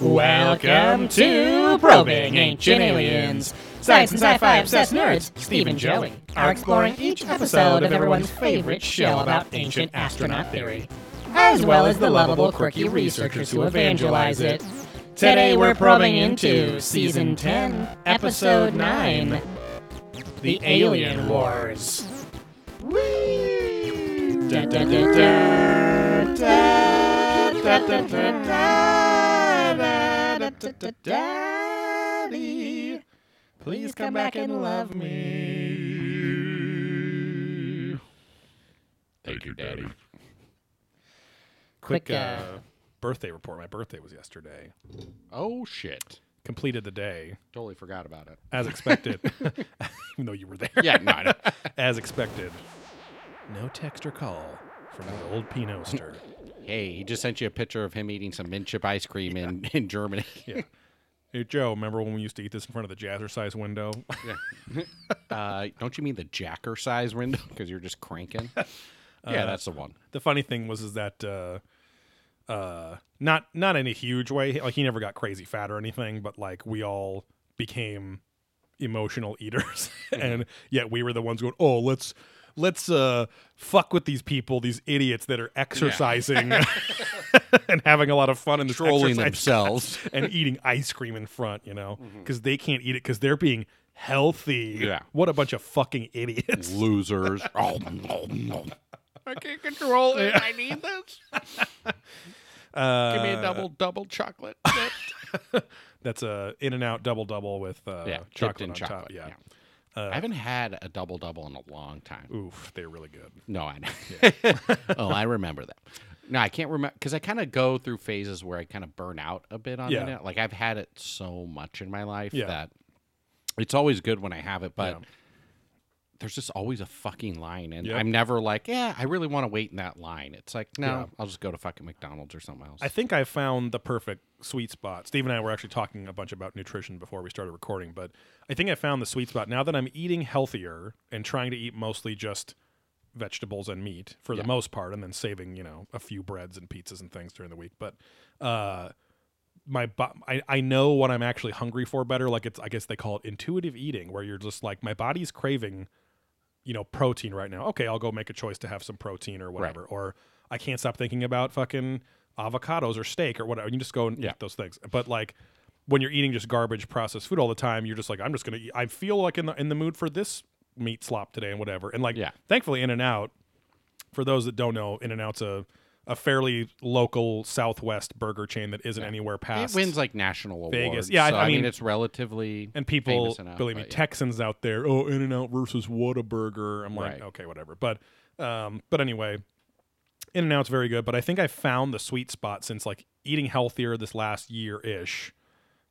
Welcome to Probing Ancient Aliens. Science and sci-fi obsessed nerds, Steve and Joey, are exploring each episode of everyone's favorite show about ancient astronaut theory, as well as the lovable, quirky researchers who evangelize it. Today we're probing into Season 10, Episode 9, The Alien Wars. Whee! Da, da, da, Daddy, please come back and love me. Thank you, Daddy. Quick, uh, birthday report. My birthday was yesterday. Oh shit! Completed the day Totally forgot about it. as expected, even though you were there. Yeah, no, I know. as expected. No text or call from the old Pinoster. Hey, he just sent you a picture of him eating some mint chip ice cream in in Germany. Yeah. Hey Joe, remember when we used to eat this in front of the jazzercise window? uh, don't you mean the jacker size window? Because you're just cranking. yeah, that's the one. the funny thing was is that uh uh not not in a huge way like he never got crazy fat or anything but like we all became emotional eaters and yet we were the ones going oh let's let's uh fuck with these people these idiots that are exercising and having a lot of fun in this Trolling exercise themselves. and eating ice cream in front you know because they can't eat it because they're being healthy Yeah. what a bunch of fucking idiots Losers. oh no, no. I can't control it. I need this. uh, Give me a double double chocolate. That's a In and Out double double with uh, yeah, chocolate in on chocolate. top. Yeah. Uh, I haven't had a double double in a long time. Oof, they're really good. No, I know. oh, I remember that. No, I can't remember because I kind of go through phases where I kind of burn out a bit on Yeah. it. Like I've had it so much in my life Yeah. that it's always good when I have it, but Yeah. There's just always a fucking line, and Yep. I'm never like, yeah, I really want to wait in that line. It's like, no, Yeah. I'll just go to fucking McDonald's or something else. I think I found the perfect sweet spot. Steve and I were actually talking a bunch about nutrition before we started recording, but I think I found the sweet spot now that I'm eating healthier and trying to eat mostly just vegetables and meat for the most part, and then saving you know a few breads and pizzas and things during the week. But uh, my bo- I, I know what I'm actually hungry for better. Like it's I guess they call it intuitive eating, where you're just like my body's craving you know protein right now. Okay, I'll go make a choice to have some protein or whatever. Or I can't stop thinking about fucking avocados or steak or whatever. You just go and Yeah. eat those things. But like when you're eating just garbage processed food all the time, you're just like I'm just gonna. Eat. I feel like in the in the mood for this meat slop today and whatever. And like Yeah. thankfully, In and Out. For those that don't know, In and Out's a a fairly local Southwest burger chain that isn't anywhere past. it wins like national Vegas. awards. Yeah, I- so, I I, mean, mean- it's relatively and people enough, believe me yeah. texans out there oh in and out versus Whataburger i'm like Right. okay whatever but um but anyway in and out's very good but i think i found the sweet spot since like eating healthier this last year ish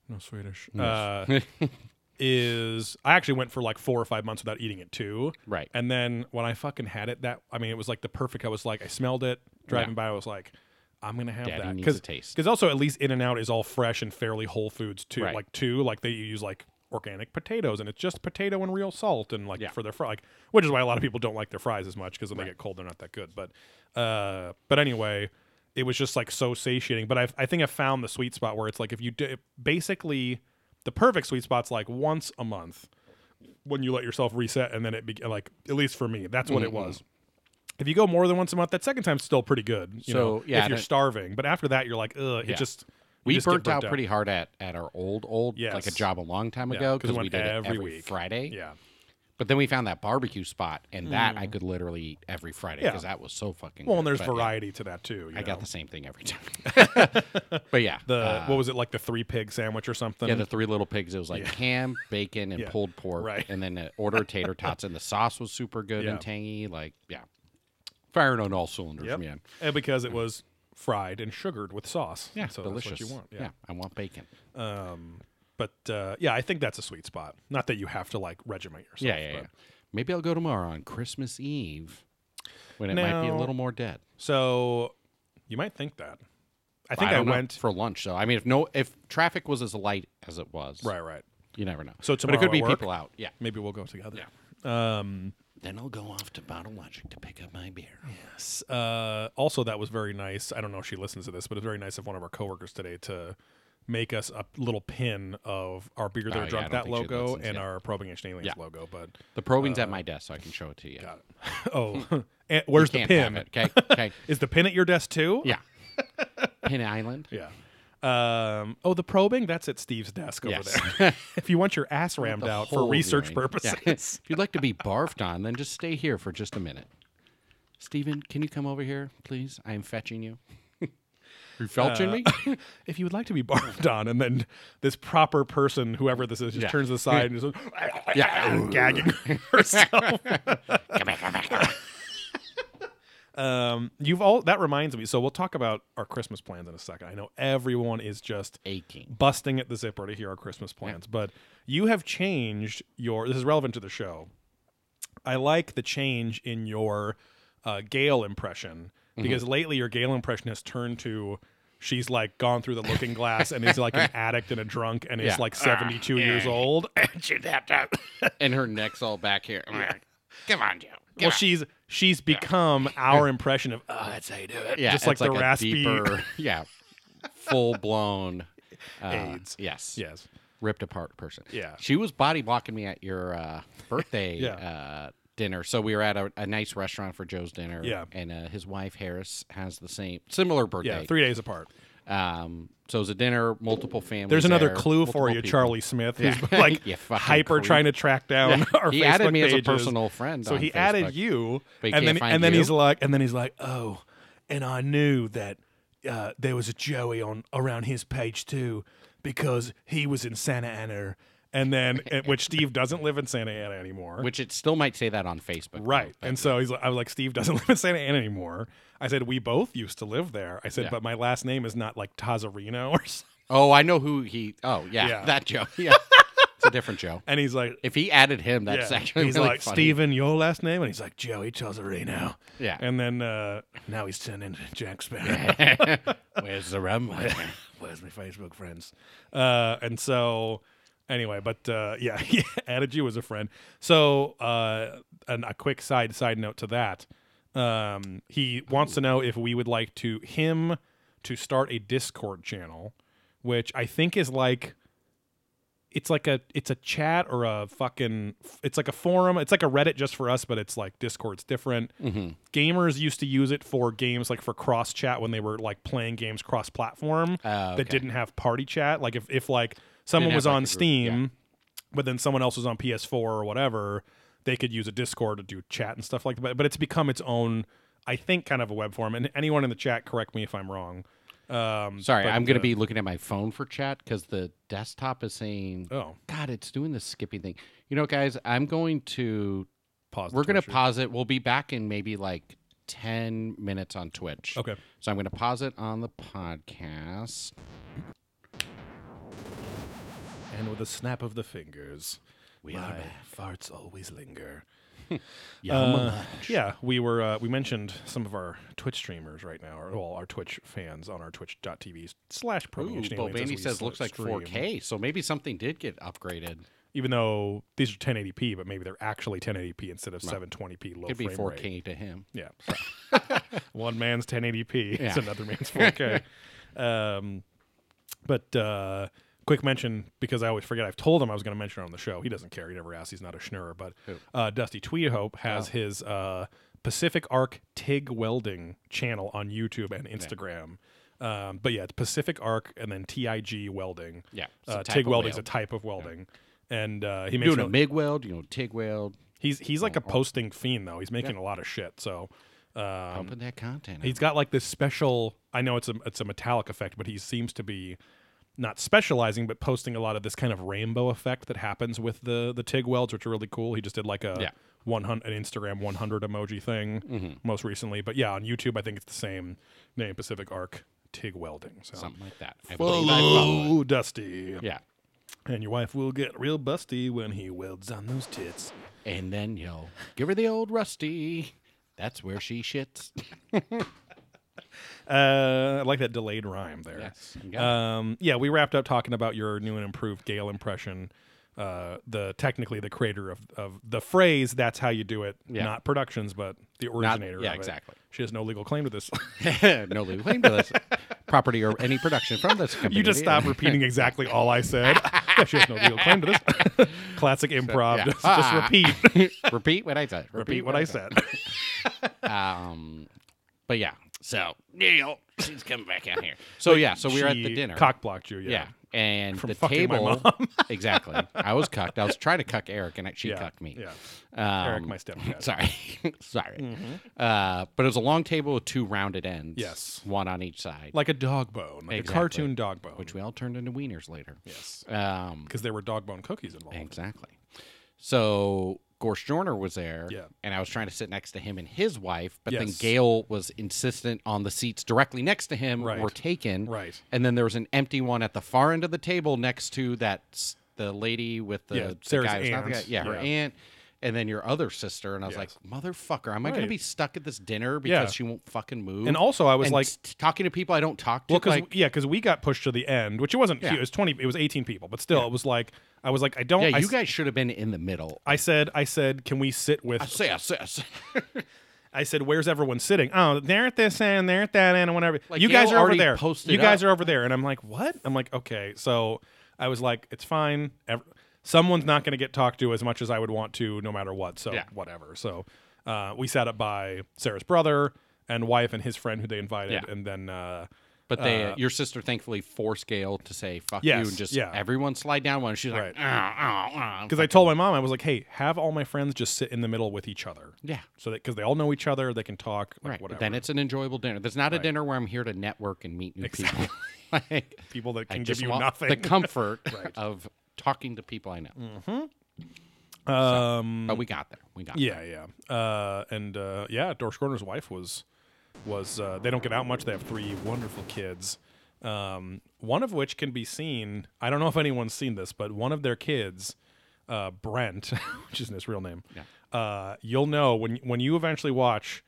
no swedish uh is i actually went for like four or five months without eating it too Right. and then when i fucking had it that i mean it was like the perfect i was like i smelled it driving Yeah. by i was like i'm gonna have Daddy that because taste. because also at least in and out is all fresh and fairly whole foods too Right. like too like they use like organic potatoes and it's just potato and real salt and like Yeah. for their fry like which is why a lot of people don't like their fries as much because when they get cold they're not that good but uh but anyway it was just like so satiating but i i think i found the sweet spot where it's like if you do basically the perfect sweet spot's like once a month when you let yourself reset and then it be like at least for me that's what it Mm-hmm. was if you go more than once a month that second time's still pretty good you So, know yeah, if you're starving but after that you're like ugh it just We just get burnt, out burnt pretty hard at, at our old old like a job a long time Yeah, ago 'cause we because we went did it every every week. Friday. yeah But then we found that barbecue spot, and that I could literally eat every Friday Mm. Yeah. because that was so fucking. well good. and there's But, yeah, variety to that too you I got the same thing every time. but yeah, the uh, what was it like the three pig sandwich or something yeah, the three little pigs. It was like ham, bacon, and Yeah. pulled pork, Right. and then uh, order tater tots, and the sauce was super good Yeah. and tangy. Like, yeah, firing on all cylinders, Yep. man. and because it was fried and sugared with sauce Yeah, so delicious. that's what you want yeah. I want bacon. Um, but uh, yeah, I think that's a sweet spot. Not that you have to like regiment yourself. Yeah, yeah, but- yeah. Maybe I'll go tomorrow on Christmas Eve when it might be a Now- little more dead. So you might think that. I think I, don't know, went. for lunch. So I mean, if no, if traffic was as light as it was, right, right. you never know. So but it tomorrow could be work? people out. Yeah. Maybe we'll go together. Um, Then I'll go off to Bottle Logic to pick up my beer. s- uh, also, that was very nice. I don't know if she listens to this, but it's very nice of one of our coworkers today to make us a little pin of our beer Oh, that yeah, drunk that logo listens and our probing ancient aliens Yeah. logo. But The probing's at my desk, so I can show it to you. got it. oh, and where's the pin? Okay. Okay. Is the pin at your desk too? yeah. Pin Island. Yeah. Um, oh, the probing that's at Steve's desk over Yes. there. if you want your ass rammed out for research purposes. Yeah. if you'd like to be barfed on, then just stay here for just a minute. Stephen, can you come over here, please? I am fetching you. You felching me? if you would like to be barfed on, and then this proper person, whoever this is, just Yeah. turns aside and is Yeah. gagging herself. Come here, come here, come here. Um, you've all that reminds me. So we'll talk about our Christmas plans in a second. I know everyone is just Aching. busting at the zipper to hear our Christmas plans, but you have changed your. This is relevant to the show. I like the change in your uh, Gale impression because lately your Gale impression has turned to. She's like gone through the looking glass and is like an addict and a drunk and is like 72 years old. She's happy and her neck's all back here. Come on, Joe. Come well, on. she's she's become our impression of oh, that's how you do it. yeah, just like it's the a raspy. deeper, yeah, full blown uh, AIDS. Yes. Yes. ripped apart person. Yeah. She was body blocking me at your uh, birthday Yeah. uh, dinner. So we were at a, a nice restaurant for Joe's dinner. Yeah. And uh, his wife Harris has the same similar Yeah, birthday. three days apart. Um, so it was a dinner, multiple families. There's another there, clue for you, people. Charlie Smith, who's Yeah. like hyper creep. trying to track down our he Facebook added me as a personal friend. So he added you, and can't then and then you? he's like, and then he's like, oh, and I knew that uh, there was a Joey on around his page too because he was in Santa Ana, and then which Steve doesn't live in Santa Ana anymore. Which it still might say that on Facebook. Right. though, And so he's like, I was like, Steve doesn't live in Santa Ana anymore. I said, we both used to live there. I said, Yeah. but my last name is not like Tazarino or something. Oh, I know who he. Oh, yeah, Yeah. that Joe. Yeah, it's a different Joe. And he's like, If he added him, that's yeah. actually he's really like, funny. Steven, your last name? And he's like, Joey Tazarino. Yeah. And then uh, now he's into Jack Sparrow. Where's the rum? Where's my Facebook friends? Uh, and so, anyway, but uh, yeah, added you a friend. So, uh, and a quick side side note to that, um, he wants to know if we would like to him to start a Discord channel, which I think is like. It's like a it's a chat or a fucking it's like a forum. It's like a Reddit just for us, but it's like Discord's different. Gamers used to use it for games like for cross chat when they were like playing games cross platform Oh, that didn't have party chat. Like if, if like someone was like, on Steam, yeah. but then someone else was on PS4 or whatever, they could use a Discord to do chat and stuff like that. But it's become its own, I think, kind of a web form. And anyone in the chat, correct me if I'm wrong. Um, Sorry, but, I'm going to be looking at my phone for chat because the desktop is saying, Oh, God, it's doing the skipping thing. You know, guys, I'm going to, pause. we're going to pause it. We'll be back in maybe like 10 minutes on Twitch. Okay. So I'm going to pause it on the podcast. And with a snap of the fingers, We are back. farts always linger. Yeah, Uh, yeah, we were uh, we mentioned some of our Twitch streamers right now, or well, our Twitch fans on our twitch.tv slash Ooh, as Bobandy we says looks like stream. 4K, so maybe something did get upgraded. even though these are 1080p, but maybe they're actually 1080p instead of 720p low Could be 4K rate. to him. Yeah, one man's 1080p, Yeah. it's another man's 4K. um, but uh, quick mention because I always forget. I've told him I was going to mention it on the show. He doesn't care. He never asks. He's not a schnurrer. But uh, Dusty Tweedhope has Oh. his uh, Pacific Arc TIG welding channel on YouTube and Instagram. Um, but yeah, it's Pacific Arc and then TIG welding. Yeah, uh, TIG welding is a type of welding. And uh, he makes Doing a MIG weld, you know, TIG weld, he's he's like a Oh, oh. posting fiend though. He's making a lot of shit. So um, pumping that content. He's got like this special. I know it's a it's a metallic effect, but he seems to be not specializing, but posting a lot of this kind of rainbow effect that happens with the the TIG welds, which are really cool. He just did like a Yeah. one hundred an Instagram one hundred emoji thing Mm-hmm. most recently, but yeah, on YouTube I think it's the same name, Pacific Arc TIG welding. So something like that. I follow Dusty, Yeah. and your wife will get real busty when he welds on those tits. And then you'll give her the old rusty. That's where she shits. Uh, I like that delayed rhyme there. Yes, you got it. Um, yeah, we wrapped up talking about your new and improved Gale impression. Uh, the technically the creator of, of the phrase "That's how you do it," Yeah. not productions, but the originator. yeah, of it. exactly. She has no legal claim to this. no legal claim to this. property or any production from this company. You just stop repeating exactly all I said. She has no legal claim to this. Classic improv. yeah. Just, just Ah. repeat. repeat what I said. repeat what I said. Um, but yeah. So Neil, she's coming back out here. So yeah. So we were at the dinner. Cock blocked you. Yeah. Yeah. And From the fucking my table. mom. exactly. I was cucked. I was trying to cuck Eric, and she Yeah. cucked me. Yeah. Um, Eric, my stepdad. Sorry. sorry. Uh, but it was a long table with two rounded ends. Yes. One on each side. Like a dog bone, like Exactly. a cartoon dog bone. which we all turned into wieners later. yes, Um, because there were dog bone cookies involved. exactly. So Gorsh Joyner was there. Yeah. And I was trying to sit next to him and his wife, but then Gail was insistent on the seats directly next to him Right. were taken. Right. And then there was an empty one at the far end of the table next to that the lady with the, Yeah, the Sarah's guy who's not the guy- aunt. Yeah, her aunt. And then your other sister, and I was Yes. like, "Motherfucker, am I going to Right. be stuck at this dinner because Yeah. she won't fucking move?" And also, I was And like, s- talking to people I don't talk to. well, because like, yeah, because we got pushed to the end, which it wasn't. Yeah. huge. It was twenty. It was eighteen people, but still, it was like I was like, I don't. yeah, I, you s- guys should have been in the middle. I said, I said, can we sit with? Sis, sis. I say. I said, "Where's everyone sitting?" Oh, they're at this end, they're at that end, and whatever. Like, you guys are over already there. posted You guys up. are over there, and I'm like, "What?" I'm like, "Okay." So I was like, "It's fine. Ev- Someone's not going to get talked to as much as I would want to, no matter what. So Yeah. whatever." So uh, we sat up by Sarah's brother and wife and his friend who they invited, Yeah. and then uh, But they, Uh, your sister, thankfully forced Gail to say "fuck Yes, you" and just yeah. everyone slide down one. She's Right. like, "Ah, because I told my mom, I was like, "Hey, have all my friends just sit in the middle with each other." yeah, So that because they all know each other, they can talk. Like, right. Whatever. Then it's an enjoyable dinner. There's not a dinner where I'm here to network and meet new Exactly. people. like, people that can just give you nothing. the comfort Right. Of talking to people I know. Mm-hmm. Um, But we got there. We got Yeah, yeah, uh, and uh, yeah, Dorsch Corner's wife was was uh, they don't get out much. They have three wonderful kids, um, one of which can be seen. I don't know if anyone's seen this, but one of their kids, uh, Brent, which isn't his real name, Yeah. uh, you'll know when when you eventually watch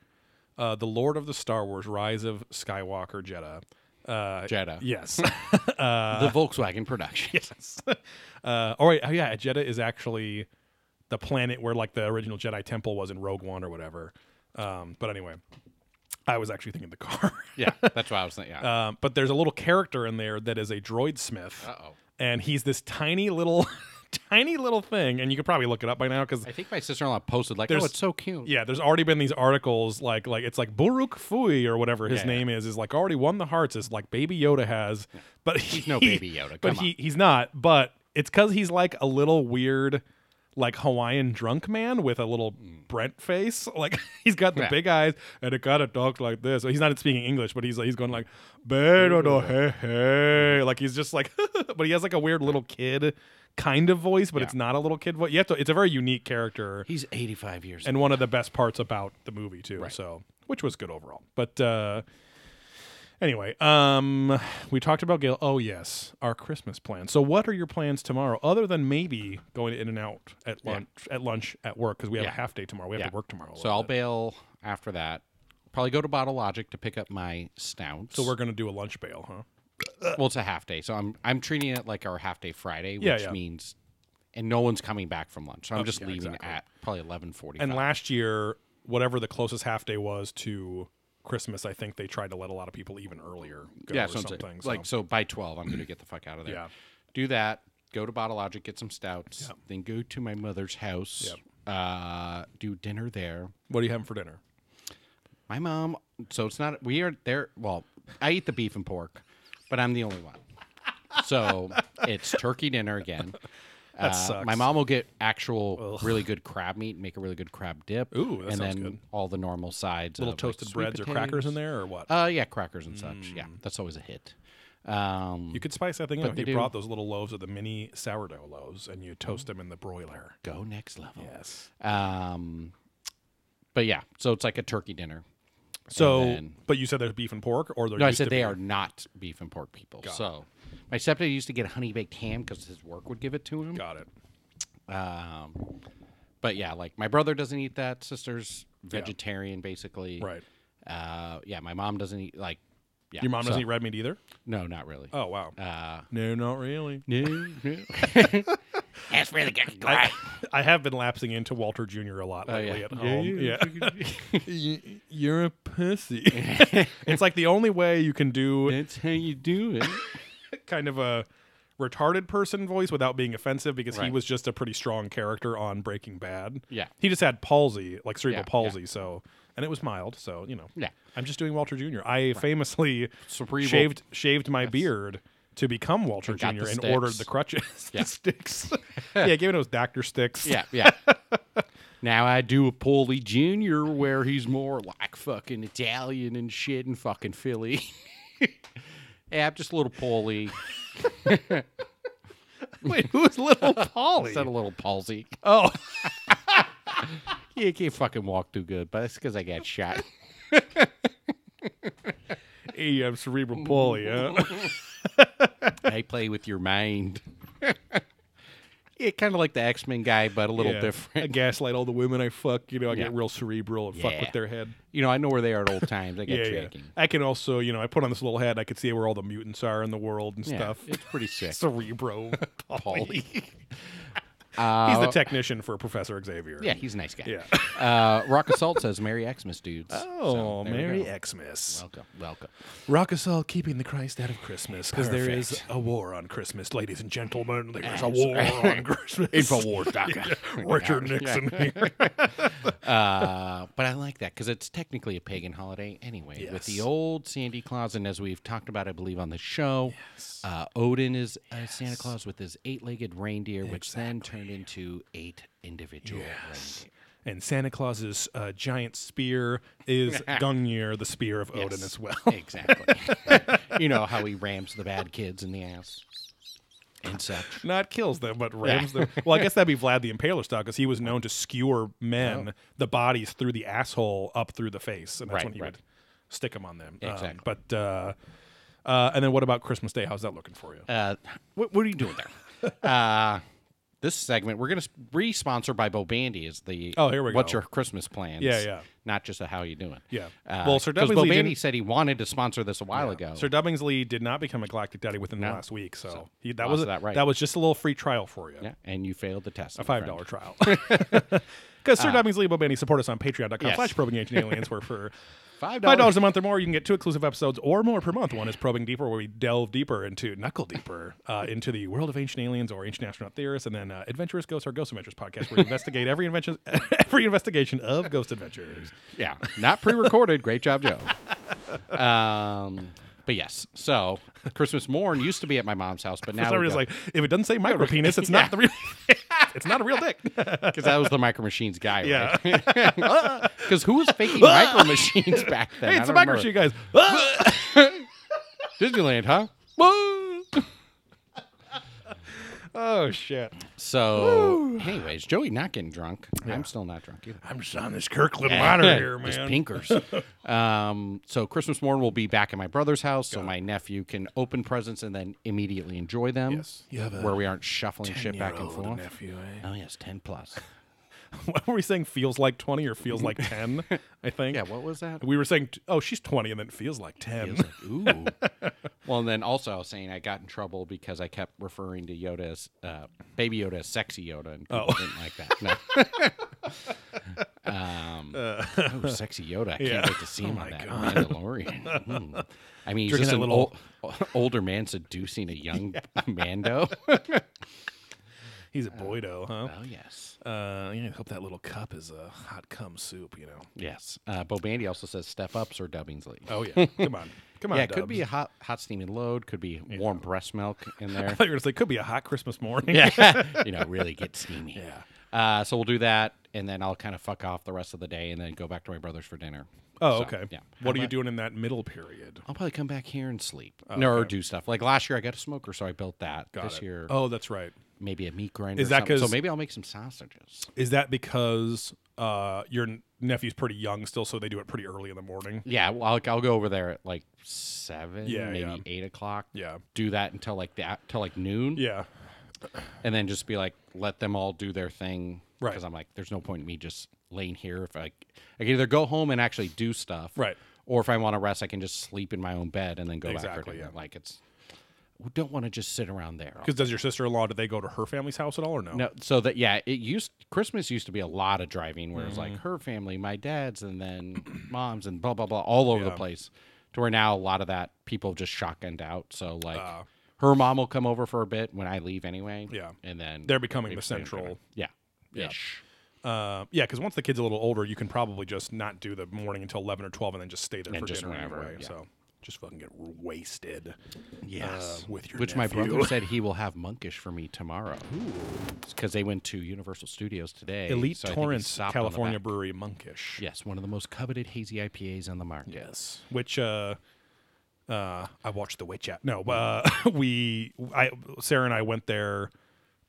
uh, the Lord of the Star Wars: Rise of Skywalker Jeddah. Uh, Jeddah. Yes. uh, the Volkswagen production. yes. Uh, oh, wait, oh yeah, Jedha is actually the planet where like the original Jedi Temple was in Rogue One or whatever. Um, but anyway, I was actually thinking the car. yeah, that's what I was thinking. Yeah. um, but there's a little character in there that is a droid smith, Uh oh. and he's this tiny little, tiny little thing, and you could probably look it up by now because I think my sister-in-law posted like, "Oh, it's so cute." yeah, there's already been these articles like like it's like Babu Frik or whatever his Yeah, name is is like already won the hearts as like Baby Yoda has, but he's no Baby Yoda, But come he he's not. But it's because he's like a little weird, like Hawaiian drunk man with a little Brent face. Like he's got the Yeah. big eyes and it kind of talks like this. So he's not speaking English, but he's like he's going like "Beto do hey hey," like he's just like, but he has like a weird little kid kind of voice, but Yeah. it's not a little kid voice. You have to. It's a very unique character He's 85 years old. and one of the best parts about the movie too. Right. So, which was good overall. But uh anyway, um we talked about Gail. Oh yes, our Christmas plans. So, what are your plans tomorrow other than maybe going In and Out at Yeah. lunch at lunch at work because we have Yeah. a half day tomorrow. We have Yeah. to work tomorrow. So I'll bit. bail after that. Probably go to Bottle Logic to pick up my stouts. So we're going to do a lunch bail, huh? well, it's a half day, so I'm I'm treating it like our half day Friday, which Yeah, yeah. means, and no one's coming back from lunch, so I'm Oh, just yeah, leaving exactly. at probably 11:45. And last year, whatever the closest half day was to Christmas, I think they tried to let a lot of people even earlier go yeah, or so I'm saying, something. like so by 12, I'm gonna get the fuck out of there. Yeah. Do that. Go to Bottle Logic, get some stouts, Yep. then go to my mother's house. Uh, do dinner there. what are you having for dinner? My mom. So it's not. We are there. Well, I eat the beef and pork, but I'm the only one. So it's turkey dinner again. That Uh, sucks. My mom will get actual really good crab meat, make a really good crab dip. Ooh, that and sounds then good. all the normal sides. Little of, like, toasted sweet breads or crackers in there or what? Uh, yeah, crackers and such. Yeah, that's always a hit. Um, You could spice that thing But up. they You do- brought those little loaves of the mini sourdough loaves, and you toast them in the broiler. go next level. Yes. Um, but yeah, so it's like a turkey dinner. So, then- but you said there's beef and pork, or there No, I used said to they be? are not beef and pork people. So my stepdad used to get honey baked ham because his work would give it to him. Got it. Um, but yeah, like my brother doesn't eat that. Sister's vegetarian, basically. Right. Uh, yeah, my mom doesn't eat like yeah. Your mom doesn't eat red meat either. No, not really. Oh wow. Uh, No, not really. no, no. That's really good. I, I have been lapsing into Walter Jr. a lot Oh, lately yeah. at Yeah, home. yeah. Y- You're a pussy. it's like the only way you can do That's how you do it. kind of a retarded person voice without being offensive because he was just a pretty strong character on Breaking Bad. Yeah. He just had palsy, like cerebral Yeah, yeah. palsy, so and it was mild, so you know. Yeah. I'm just doing Walter Jr. I famously Cerebral- shaved shaved my beard to become Walter Jr. and ordered the crutches, Yeah. the sticks. yeah, gave it those doctor sticks. Yeah, yeah. now I do a Paulie Junior where he's more like fucking Italian and shit and fucking Philly. Yeah, I'm just a little Paulie. Wait, who's little Polly? Is that a little palsy? oh, Yeah, can't fucking walk too good, but that's because I got shot. hey, I'm cerebral Polly. Huh? I play with your mind. Yeah, kind of like the X Men guy, but a little Yeah. I different. gaslight all the women I fuck. You know, I Yeah. get real cerebral and fuck with their head. You know, I know where they are at old times. I got Yeah. I can also, you know, I put on this little head. I could see where all the mutants are in the world and stuff. it's pretty sick. Cerebro Polly. Uh, He's the technician for Professor Xavier. yeah, he's a nice guy. Yeah. Uh, Rock Assault says Merry Xmas, dudes. Oh, So, there we Merry. Xmas. Welcome, welcome. Rock all keeping the Christ out of Christmas because there is a war on Christmas, ladies and gentlemen. There's a Yes. war on Christmas. Infowars.com. Richard Nixon here. Uh, but I like that because it's technically a pagan holiday anyway. With the old Sandy Claus, and as we've talked about, I believe on the show, uh, Odin is uh, Santa Claus with his eight-legged reindeer, which then turned into eight individual reindeer. And Santa Claus's uh, giant spear is Gungnir, the spear of Odin Yes, as well. exactly. you know how he rams the bad kids in the ass and such. Not kills them, but rams them. Well, I guess that'd be Vlad the Impaler style because he was known to skewer men, the bodies through the asshole up through the face, and that's Oh. Right, when he right. would stick them on them. Um, Exactly. but uh, uh, and then what about Christmas Day? How's that looking for you? Uh, what, what are you doing there? uh, this segment we're going to re-sponsor by Bo Bandy is the Oh, here we what's go. your Christmas plans? Yeah, yeah. Not just a how are you doing. Yeah. Uh, Well, Sir because Dubbingsley Bo Bandy said he wanted to sponsor this a while ago. Sir Dubbingsley did not become a Galactic Daddy within the last week, so, So, he, that was that right. that was just a little free trial for you. yeah, and you failed the test. A five dollar trial. Because Sir Dubbingsley and Bo Bandy support us on patreon.com Yes. slash probing ancient aliens, where for Five dollars. a month or more, you can get two exclusive episodes or more per month. One is Probing Deeper, where we delve deeper into knuckle deeper uh, into the world of ancient aliens or ancient astronaut theorists, and then uh, Adventurous Ghosts, or Ghost Adventures podcast, where we investigate every invention, every investigation of Ghost Adventures. Yeah, not pre-recorded. Great job, Joe. Um, but yes, so Christmas morn used to be at my mom's house, but now Somebody's like, if it doesn't say micro penis, it's not the real. it's not a real dick. because that was the Micro Machines guy, Yeah. right? Because who was faking Micro Machines back then? hey, it's don't micro machine, guys. Disneyland, huh? Oh shit! So, anyways, Joey not getting drunk. I'm still not drunk either. I'm just on this Kirkland ladder here, man. Just pinkers. um, so Christmas morn will be back at my brother's house, so my nephew can open presents and then immediately enjoy them. Yes. You have a where we aren't shuffling shit back and 10-year-old forth. nephew, eh? Oh yes, ten plus. What were we saying? Feels like twenty or feels like ten? I think. Yeah, what was that? We were saying, t- oh, she's 20 and then it feels like 10. Ooh. Well, and then also I was saying I got in trouble because I kept referring to Yoda as uh, Baby Yoda as sexy Yoda, and people Oh. didn't like that. No. um, oh, sexy Yoda! I can't Yeah. wait to see him Oh on that God. Mandalorian. Hmm. I mean, he's Drinking just an little- ol- older man seducing a young Mando. He's a boydo, huh? oh yes, Uh, you I hope that little cup is a hot cum soup, you know. yes. Uh, Bo Bandy also says step ups or Dubbingsley. Oh, yeah. Come on. Come on. yeah, it could be a hot, hot steaming load. Could be warm breast milk in there. I thought you were to say, could be a hot Christmas morning. yeah, you know, really get steamy. Yeah. Uh, so we'll do that, and then I'll kind of fuck off the rest of the day, and then go back to my brother's for dinner. Oh, So, okay. Yeah. What are you doing in that middle period? I'll probably come back here and sleep, no, or do stuff. Like last year, I got a smoker, so I built that. Got this it. year, Oh, that's right. Maybe a meat grinder. Is that something. so maybe I'll make some sausages? Is that because uh, your nephew's pretty young still, so they do it pretty early in the morning? Yeah, well, I'll, I'll go over there at like seven, Yeah, maybe yeah. eight o'clock. Yeah. Do that until like that, till like noon. Yeah. and then just be like, let them all do their thing. Right. Because I'm like, there's no point in me just laying here. If I, I can either go home and actually do stuff, Right. Or if I want to rest, I can just sleep in my own bed and then go back Exactly, for dinner. yeah. Like it's don't want to just sit around there. Because does your sister in law? Do they go to her family's house at all or no? No, so that yeah, it used Christmas used to be a lot of driving, where it was Mm-hmm. like her family, my dad's, and then mom's, and blah blah blah, all over the Yeah. place. To where now a lot of that people have just shotgunned out. So like Ah. her mom will come over for a bit when I leave anyway. Yeah. and then They're becoming the central- Yeah, Yeah. ish. Uh, yeah, because once the kid's a little older, you can probably just not do the morning until eleven or twelve, and then just stay there And for just dinner whenever, anyway. yeah. So just fucking get wasted. Yes, Uh, with your which my brother said he will have monkish for me tomorrow. because they went to Universal Studios today. Elite so I think he Torrance, stopped on the California. Brewery, Monkish. Yes, one of the most coveted hazy IPAs on the market. Yes. Which uh uh I watched The Witch at. No, uh we I Sarah and I went there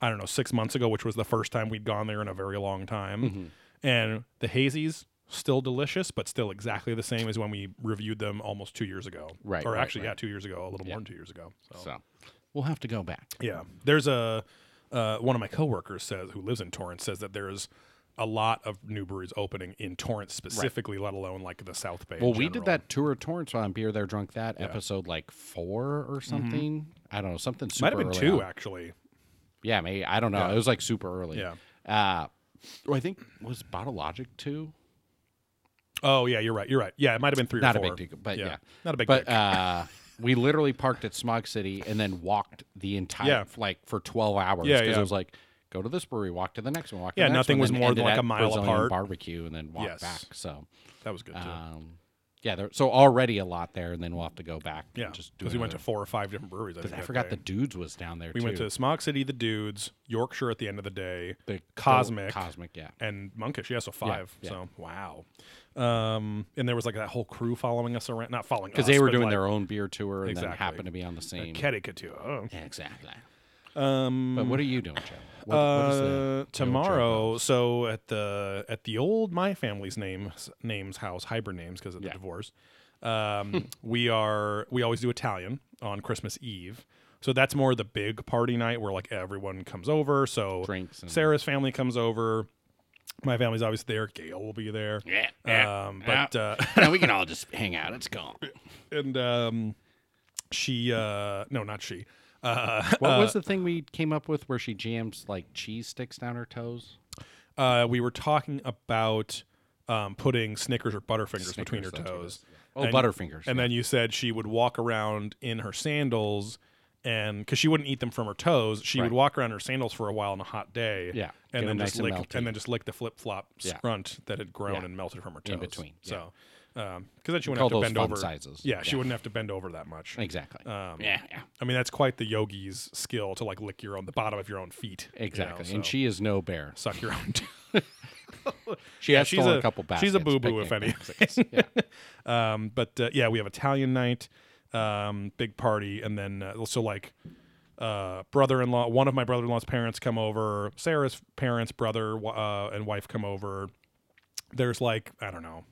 I don't know, 6 months ago, which was the first time we'd gone there in a very long time. Mm-hmm. And the hazies still delicious, but still exactly the same as when we reviewed them almost 2 years ago. Right, Or right, actually, right. yeah, 2 years ago, a little more than 2 years ago. So, So we'll have to go back. yeah. There's a uh, one of my coworkers says who lives in Torrance says that there's a lot of new breweries opening in Torrance specifically, let alone like the South Bay. Well, we did that tour of Torrance on Beer There Drunk That episode like four or something. I don't know something super. Mm-hmm. Might have been early two on. actually. Yeah, maybe I don't know. Yeah. It was like super early. Yeah. Uh, well, I think was Bottle Logic two. Oh yeah, you're right. You're right. Yeah, it might have been three Not or a four. big deal, but yeah. not a big. But deal. uh, we literally parked at Smog City and then walked the entire Yeah. like for twelve hours. Yeah, because yeah. it was like go to this brewery, walk to the next one, walk. To Yeah, the next nothing one, was more than like a mile Brazilian apart. Barbecue and then walk Yes. back. So that was good too. um, yeah, there, so already a lot there, and then we'll have to go back. and yeah, just because we went to four or five different breweries. I, Because I forgot the dudes was down there We too. went to Smog City, the Dudes, Yorkshire at the end of the day, the Cosmic, Cosmic, yeah. and Monkish. Yeah, so five. yeah. So wow. Um, and there was like that whole crew following us around, not following Because they were doing like, their own beer tour and Exactly. then happened to be on the same. caricature. Oh. Yeah, exactly. Um, But what are you doing, Joe? What, what the- uh, the tomorrow, so at the at the old my family's names names house, hybrid names because of the Yeah. divorce. Um, we are we always do Italian on Christmas Eve, so that's more the big party night where like everyone comes over. So Drinks Sarah's family comes over. My family's obviously there. Gail will be there. Yeah, yeah, Um, but uh, now we can all just hang out. Let's go. and um, she uh, no, not she. Uh, What was the thing we came up with where she jams like cheese sticks down her toes? uh, we were talking about um, putting Snickers or Butterfingers between her that's what it toes. is. Oh, And- Butterfingers. And yeah. then you said she would walk around in her sandals, and because she wouldn't eat them from her toes, she would walk around in her sandals for a while on a hot day. Yeah, and get then 'em just nice and lick melty. and then just lick the flip flop Yeah. scrunt that had grown Yeah. and melted from her toes In between, yeah. So, because then she wouldn't have to bend over. sizes. Yeah, she wouldn't have to bend over that much. exactly. Um, yeah, yeah, I mean, that's quite the yogi's skill to like lick your own the bottom of your own feet. you know, exactly. and so she is no bear. suck your own. She Yeah, has she's a- a couple baskets. she's a boo-boo, if picnic any. baskets. yeah. Um, but uh, yeah, we have Italian night, um, big party, and then uh, also like uh, brother-in-law. One of my brother-in-law's parents come over. Sarah's parents, brother uh, and wife come over. There's like I don't know,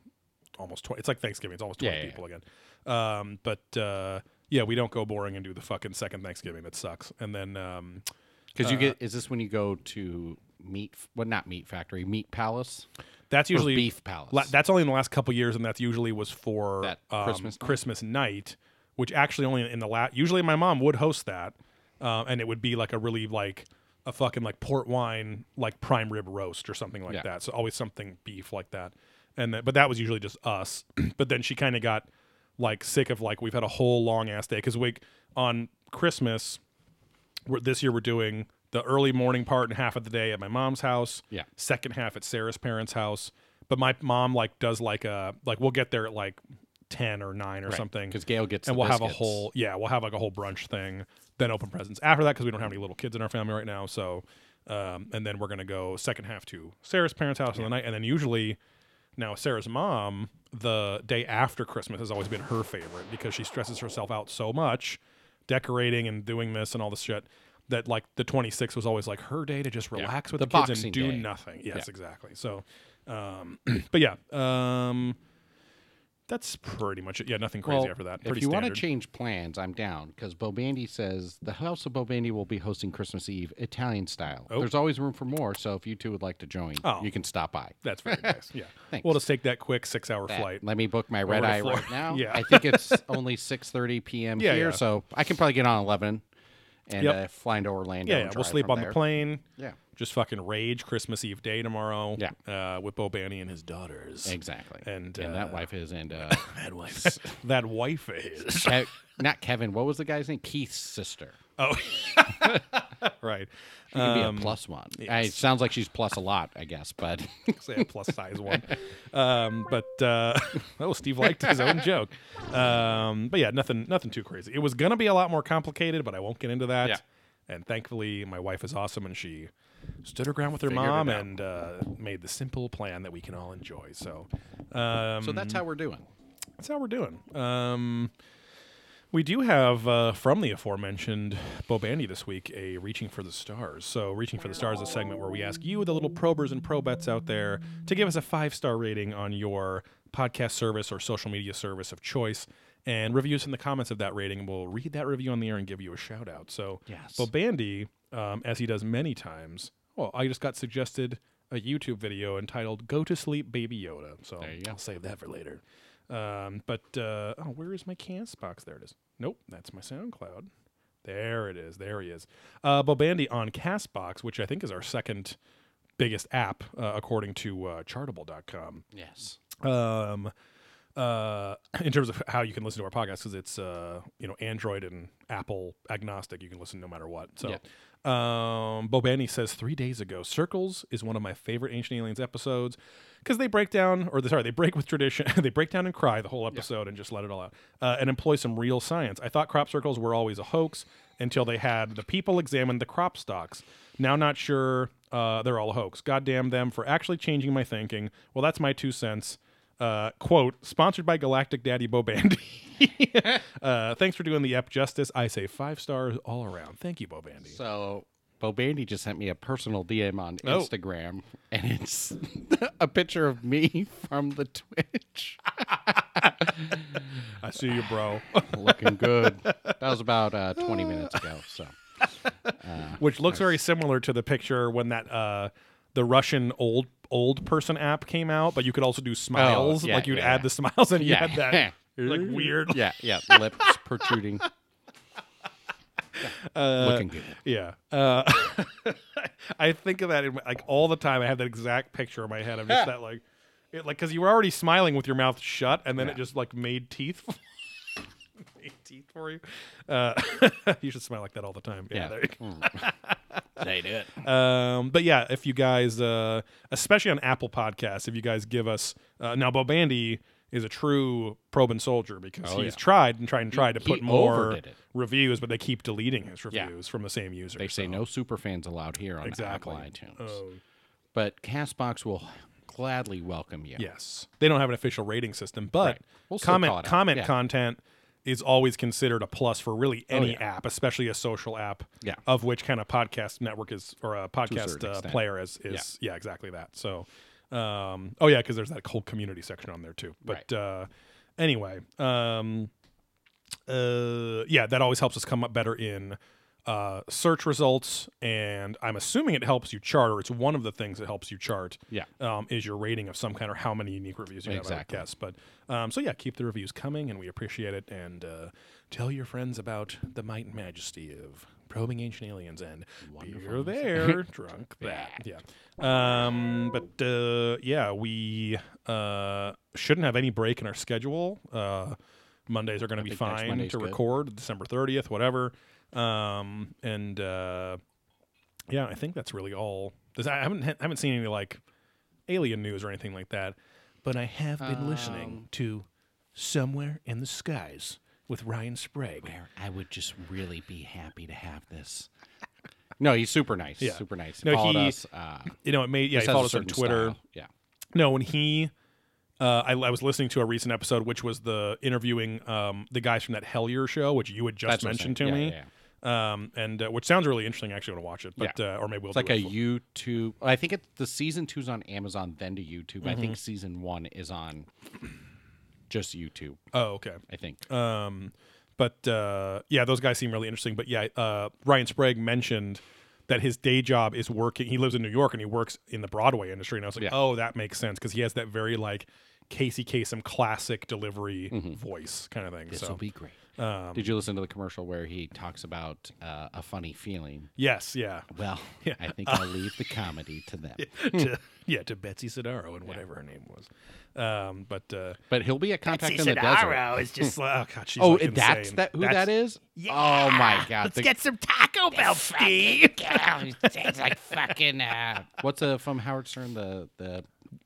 almost twenty. It's like Thanksgiving. It's almost twenty Yeah, yeah, people again. Um, but uh, yeah, we don't go boring and do the fucking second Thanksgiving. That sucks. And then um, Because you Uh, get is this when you go to meat? Well, not meat factory, meat palace. that's usually beef palace. La- that's only in the last couple years, and that's usually was for um, Christmas night? Christmas night, which actually only in the last. Usually, my mom would host that, uh, and it would be like a really like a fucking like port wine like prime rib roast or something like Yeah. that. So always something beef like that, and then, but that was usually just us. but then she kind of got like sick of like we've had a whole long ass day because we on Christmas. We're, this year we're doing the early morning part and half of the day at my mom's house Yeah. second half at Sarah's parents' house. But my mom like does like a like we'll get there at like ten or nine or something, Because Gail gets and the we'll have a whole yeah we'll have like a whole brunch thing. Then open presents after that because we don't have any little kids in our family right now. So um, and then we're gonna go second half to Sarah's parents' house in the night, and then usually now Sarah's mom the day after Christmas has always been her favorite because she stresses herself out so much decorating and doing this and all this shit. That like the 26th was always like her day to just relax with The the, kids and do Day. nothing. Yes, Yeah. exactly. So, um, but yeah, um, That's pretty much it. Yeah, nothing crazy Well, after that. if you want to change plans, I'm down because Bobandy says the House of Bobandy will be hosting Christmas Eve Italian style. Oh. There's always room for more, so if you two would like to join, Oh. you can stop by. That's very nice. Yeah. Thanks. We'll just take that quick six-hour That- flight. Let me book my red eye right now. Yeah. I think it's only 6:30 p.m. Yeah, here, yeah. so I can probably get on 11 and Yep. uh, fly into Orlando. Yeah, yeah. We'll sleep on the plane. Yeah, Just fucking rage Christmas Eve day tomorrow. Yeah. Uh, with Bo Bandy and his daughters. exactly. And, and uh, that wife is and uh, That wife. that wife is. Kev- not Kevin. What was the guy's name? Keith's sister. Oh. right. She could be Um, a plus one. I- yes. it sounds like she's plus a lot, I guess, but say a plus size one. Um, but uh, oh, Steve liked his own joke. Um, but yeah, nothing, nothing too crazy. It was gonna be a lot more complicated, but I won't get into that. Yeah. And thankfully, my wife is awesome, and she stood her ground with her Figured mom and uh, made the simple plan that we can all enjoy. So, um, so that's how we're doing. that's how we're doing. We do have uh, from the aforementioned Bo Bandy this week a Reaching for the Stars. So, Reaching for the Stars is a segment where we ask you, the little probers and probettes out there, to give us a five star rating on your podcast service or social media service of choice. And review us in the comments of that rating, we'll read that review on the air and give you a shout out. So, Yes. Bo Bandy, um, as he does many times, well, I just got suggested a YouTube video entitled "Go to Sleep, Baby Yoda." So There you go. I'll save that for later. Um, but uh, oh, where is my Castbox? There it is. Nope, that's my SoundCloud. There it is. There he is. Uh, Bobandy on Castbox, which I think is our second biggest app, uh, according to uh, Chartable.com. Yes. Um, uh, in terms of how you can listen to our podcast, because it's uh, you know Android and Apple agnostic, you can listen no matter what. So, um, Bobandy says three days ago, Circles is one of my favorite Ancient Aliens episodes because they break down, or sorry, they break with tradition. they break down and cry the whole episode and just let it all out, uh, and employ some real science. I thought crop circles were always a hoax until they had the people examine the crop stocks. Now, not sure uh, they're all a hoax. God damn them for actually changing my thinking. Well, that's my two cents. Uh, quote, sponsored by Galactic Daddy Bo Bandy. uh, thanks for doing the ep justice. I say five stars all around. Thank you, Bo Bandy. So Bobandy just sent me a personal DM on Oh. Instagram, and it's a picture of me from the Twitch, I see you, bro. looking good. That was about uh, 20 minutes ago. So Which looks very similar to the picture when that uh, the Russian old old person app came out, but you could also do smiles. Oh, yeah, like you'd yeah. add the smiles, and you yeah, had that like weird. Yeah, yeah, lips protruding. looking good. Yeah. Uh, I think of that in, my- like all the time. I have that exact picture in my head. I'm just that like, it, like because you were already smiling with your mouth shut, and then it just like made teeth. made teeth for you. Uh, you should smile like that all the time. Yeah. Yeah. there you go. They did. Um, but yeah, if you guys, uh, especially on Apple Podcasts, if you guys give us uh, now, Bo Bandy is a true probe and soldier because Oh, he's yeah. tried and tried and tried to put more reviews, but they keep deleting his Yeah. reviews from the same user. They say no super fans allowed here on exactly. Apple iTunes. Oh, But Castbox will gladly welcome you. yes, they don't have an official rating system, but Right. We'll comment call it out. comment Yeah. content is always considered a plus for really any yeah. app, especially a social app. Yeah. Of which kind of podcast network is or a podcast certain uh, player is is yeah. exactly that. So, um, oh yeah, because there's that whole community section on there too. But uh, anyway, um, uh, yeah, that always helps us come up better in uh, search results, and I'm assuming it helps you chart, or it's one of the things that helps you chart. Yeah. um, is your rating of some kind or how many unique reviews you Exactly. have. I guess, but um, so yeah, keep the reviews coming, and we appreciate it. And uh, tell your friends about the might and majesty of probing ancient aliens and beer there, drunk that. Yeah. Um, but uh, yeah, we uh, shouldn't have any break in our schedule. Uh, Mondays are going to be fine to good. record December 30th, whatever. Um, and uh, yeah, I think that's really all. Does I haven't haven't seen any like alien news or anything like that, but I have been Um, listening to Somewhere in the Skies with Ryan Sprague. Where I would just really be happy to have this. No, he's super nice. Yeah. Super nice. No, Followed he- us. Uh, You know, it made yeah, just he followed us on Twitter. style. Yeah. No, when he, uh, I, I was listening to a recent episode, which was the interviewing um, the guys from that Hellier show, which you had just That's mentioned to saying. me, Yeah, yeah, yeah. Um, and uh, which sounds really interesting. I actually want to watch it, but Yeah. uh, or maybe we'll It's like do a it for- YouTube. I think it's the season two's on Amazon, then to YouTube. I Mm-hmm. think season one is on just YouTube, Oh, okay. I think. Um, but uh, yeah, those guys seem really interesting. But yeah, uh, Ryan Sprague mentioned that his day job is working. He lives in New York and he works in the Broadway industry. And I was like, Yeah. oh, that makes sense because he has that very like Casey Kasem classic delivery Mm-hmm. voice kind of thing. this so will be great. Um, Did you listen to the commercial where he talks about uh, a funny feeling? yes, yeah, Well, I think I'll leave the comedy to them. to, yeah, to Betsy Sodaro and whatever her name was. Um, but uh, But he'll be a contact in the desert. Betsy Sodaro is just like, oh god, she's Oh, like that's insane. that. Who That's- that is? Oh my god! Let's the- get some Taco Bell, Steve. It's like fucking. Uh, what's uh, from Howard Stern? The the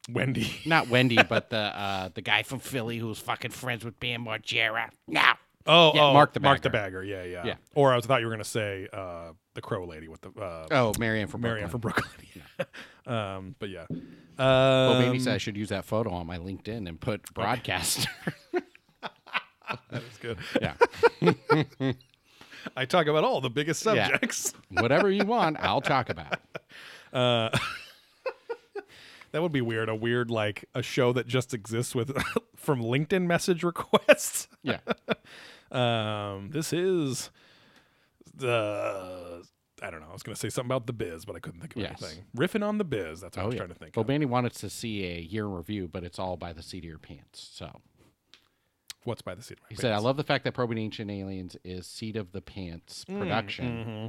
Wendy. not Wendy, but the uh, the guy from Philly who was fucking friends with Bam Margera. Now, Oh, Yeah, oh, Mark the Mark the Bagger. Bagger. Yeah, yeah. Yeah. Or I was thought you were gonna say uh, the Crow Lady with the uh, oh, Marianne from Marianne from Brooklyn. um, but yeah. Well, Um, maybe I should use that photo on my LinkedIn and put broadcaster. that's good. yeah, I talk about all the biggest Yeah. subjects. whatever you want, I'll talk about. That would be weird. A weird like a show that just exists with from LinkedIn message requests. Yeah, Um, this is the I don't know. I was gonna say something about the biz, but I couldn't think of Yes. anything. Riffing on the biz. That's what I oh was yeah. trying to think. Well, of. Bandy wanted to see a year in review, but it's all by the seat of your pants. So What's by the seat? of my he said, "I love the fact that Probing Ancient Aliens is seat of the pants Mm, production. mm-hmm.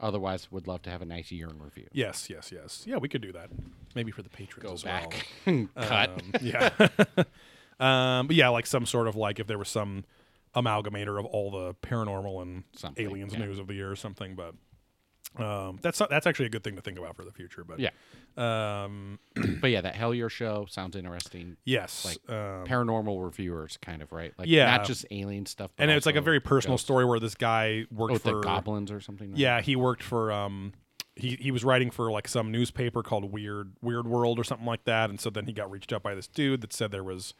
Otherwise, would love to have a nice year in review. Yes, yes, yes. Yeah, we could do that. Maybe for the patrons Go as back, well. cut. Um, yeah. um, but yeah, like some sort of like if there was some amalgamator of all the paranormal and Something, aliens yeah. news of the year or something. But um, that's that's actually a good thing to think about for the future. But Yeah. um, but yeah, that Hellier show sounds interesting. yes, Like, um, Paranormal reviewers, kind of right. Like, Yeah. not just alien stuff. But and it's like a very personal ghosts. story where this guy worked Oh, for the goblins or something. like Yeah, he worked for um he he was writing for like some newspaper called Weird Weird World or something like that and so then he got reached out by this dude that said there was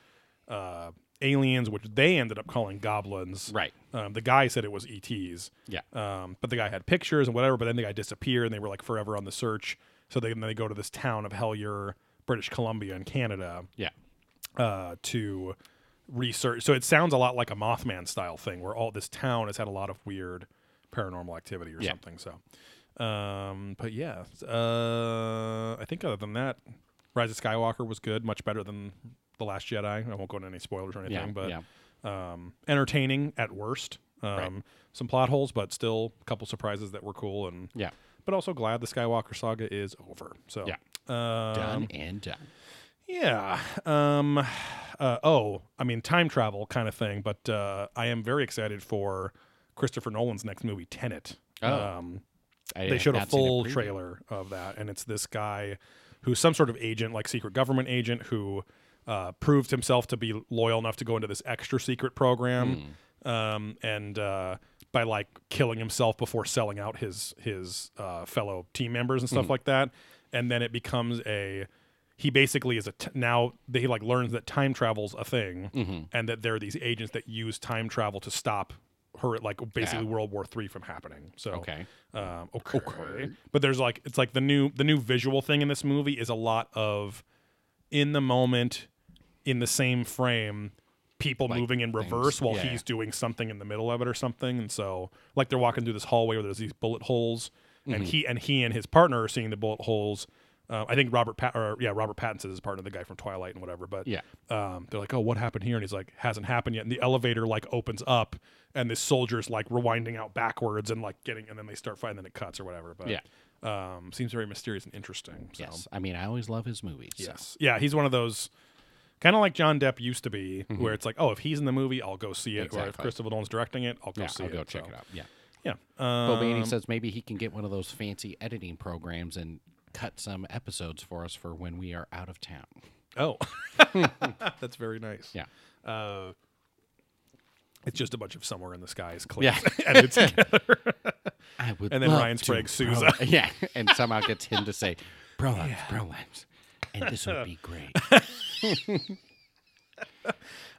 uh aliens which they ended up calling goblins. Right. Um, the guy said it was ETs. Yeah. Um, but the guy had pictures and whatever, but then the guy disappeared and they were like forever on the search. So they, then they go to this town of Hellier, British Columbia in Canada Yeah. uh, to research. So it sounds a lot like a Mothman style thing, where all this town has had a lot of weird paranormal activity or Yeah. something. So, um, but yeah, uh, I think other than that, Rise of Skywalker was good, much better than the Last Jedi. I won't go into any spoilers or anything, Yeah. but yeah. um, entertaining at worst. Um, Right. Some plot holes, but still a couple surprises that were cool, and Yeah. but also glad the Skywalker saga is over. So Yeah. um, Done and done. yeah. Um uh, oh, I mean time travel kind of thing, but uh, I am very excited for Christopher Nolan's next movie Tenet. Oh. Um I they showed a full preview. trailer of that and it's this guy who's some sort of agent like secret government agent who uh, proved himself to be loyal enough to go into this extra secret program Hmm. um, and uh, by like killing himself before selling out his his uh, fellow team members and stuff like that and then it becomes a he basically is a t- now he like learns that time travel's a thing Mm-hmm. and that there are these agents that use time travel to stop her like basically Yeah. World War Three from happening. So Okay. um, okay. But there's like it's like the new the new visual thing in this movie is a lot of in the moment, in the same frame, people Like moving in things, reverse while yeah. he's doing something in the middle of it or something. And so like they're walking through this hallway where there's these bullet holes, Mm-hmm. and he and he and his partner are seeing the bullet holes. Uh, I think Robert Pat or yeah Robert Pattinson is his partner, the guy from Twilight and whatever. But Yeah. um, they're like, oh, what happened here? And he's like, hasn't happened yet. And the elevator like opens up, and this soldier's like rewinding out backwards and like getting, and then they start fighting, and then it cuts or whatever. But Yeah. um, seems very mysterious and interesting. So. Yes. I mean, I always love his movies. so- Yes. Yeah, he's one of those kind of like John Depp used to be, Mm-hmm. where it's like, oh, if he's in the movie, I'll go see it. Or if Christopher Nolan's directing it, I'll go Yeah, see I'll it. go check So, it out. Yeah. Yeah. Bill Bainey Um, says maybe he can get one of those fancy editing programs and cut some episodes for us for when we are out of town. oh, that's very nice. Yeah. Uh, it's just a bunch of somewhere in the skies clips Yeah. edited together. I would And then love Ryan Sprague sues us. Yeah, and somehow gets him to say, "Bro limes, bro limes," and this would be great.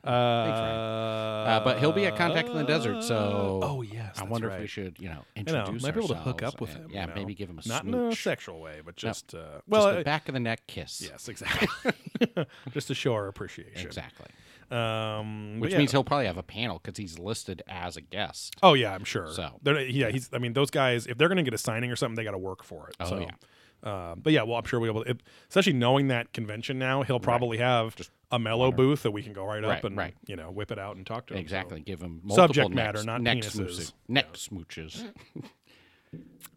Uh, Uh, but he'll be at Contact in the Desert, so oh yes, I wonder right. if we should, you know, You know, introduce might be able to hook up with and- him. Yeah, you know? maybe give him a not in a sexual way, but just uh, well, a uh, back of the neck kiss. yes, exactly. just to show our appreciation. exactly. Um, Which yeah. means he'll probably have a panel because he's listed as a guest. Oh yeah, I'm sure. So. They're, yeah, he's. I mean, those guys, if they're going to get a signing or something, they got to work for it. Oh, so, yeah. Um, but yeah, well, I'm sure we'll be able to. It, especially knowing that convention now, he'll probably have Just a mellow booth that we can go right up Right, and right. you know whip it out and talk to him. so. Exactly. Give him multiple Subject matter, not neck penises. smooches. Neck smooches.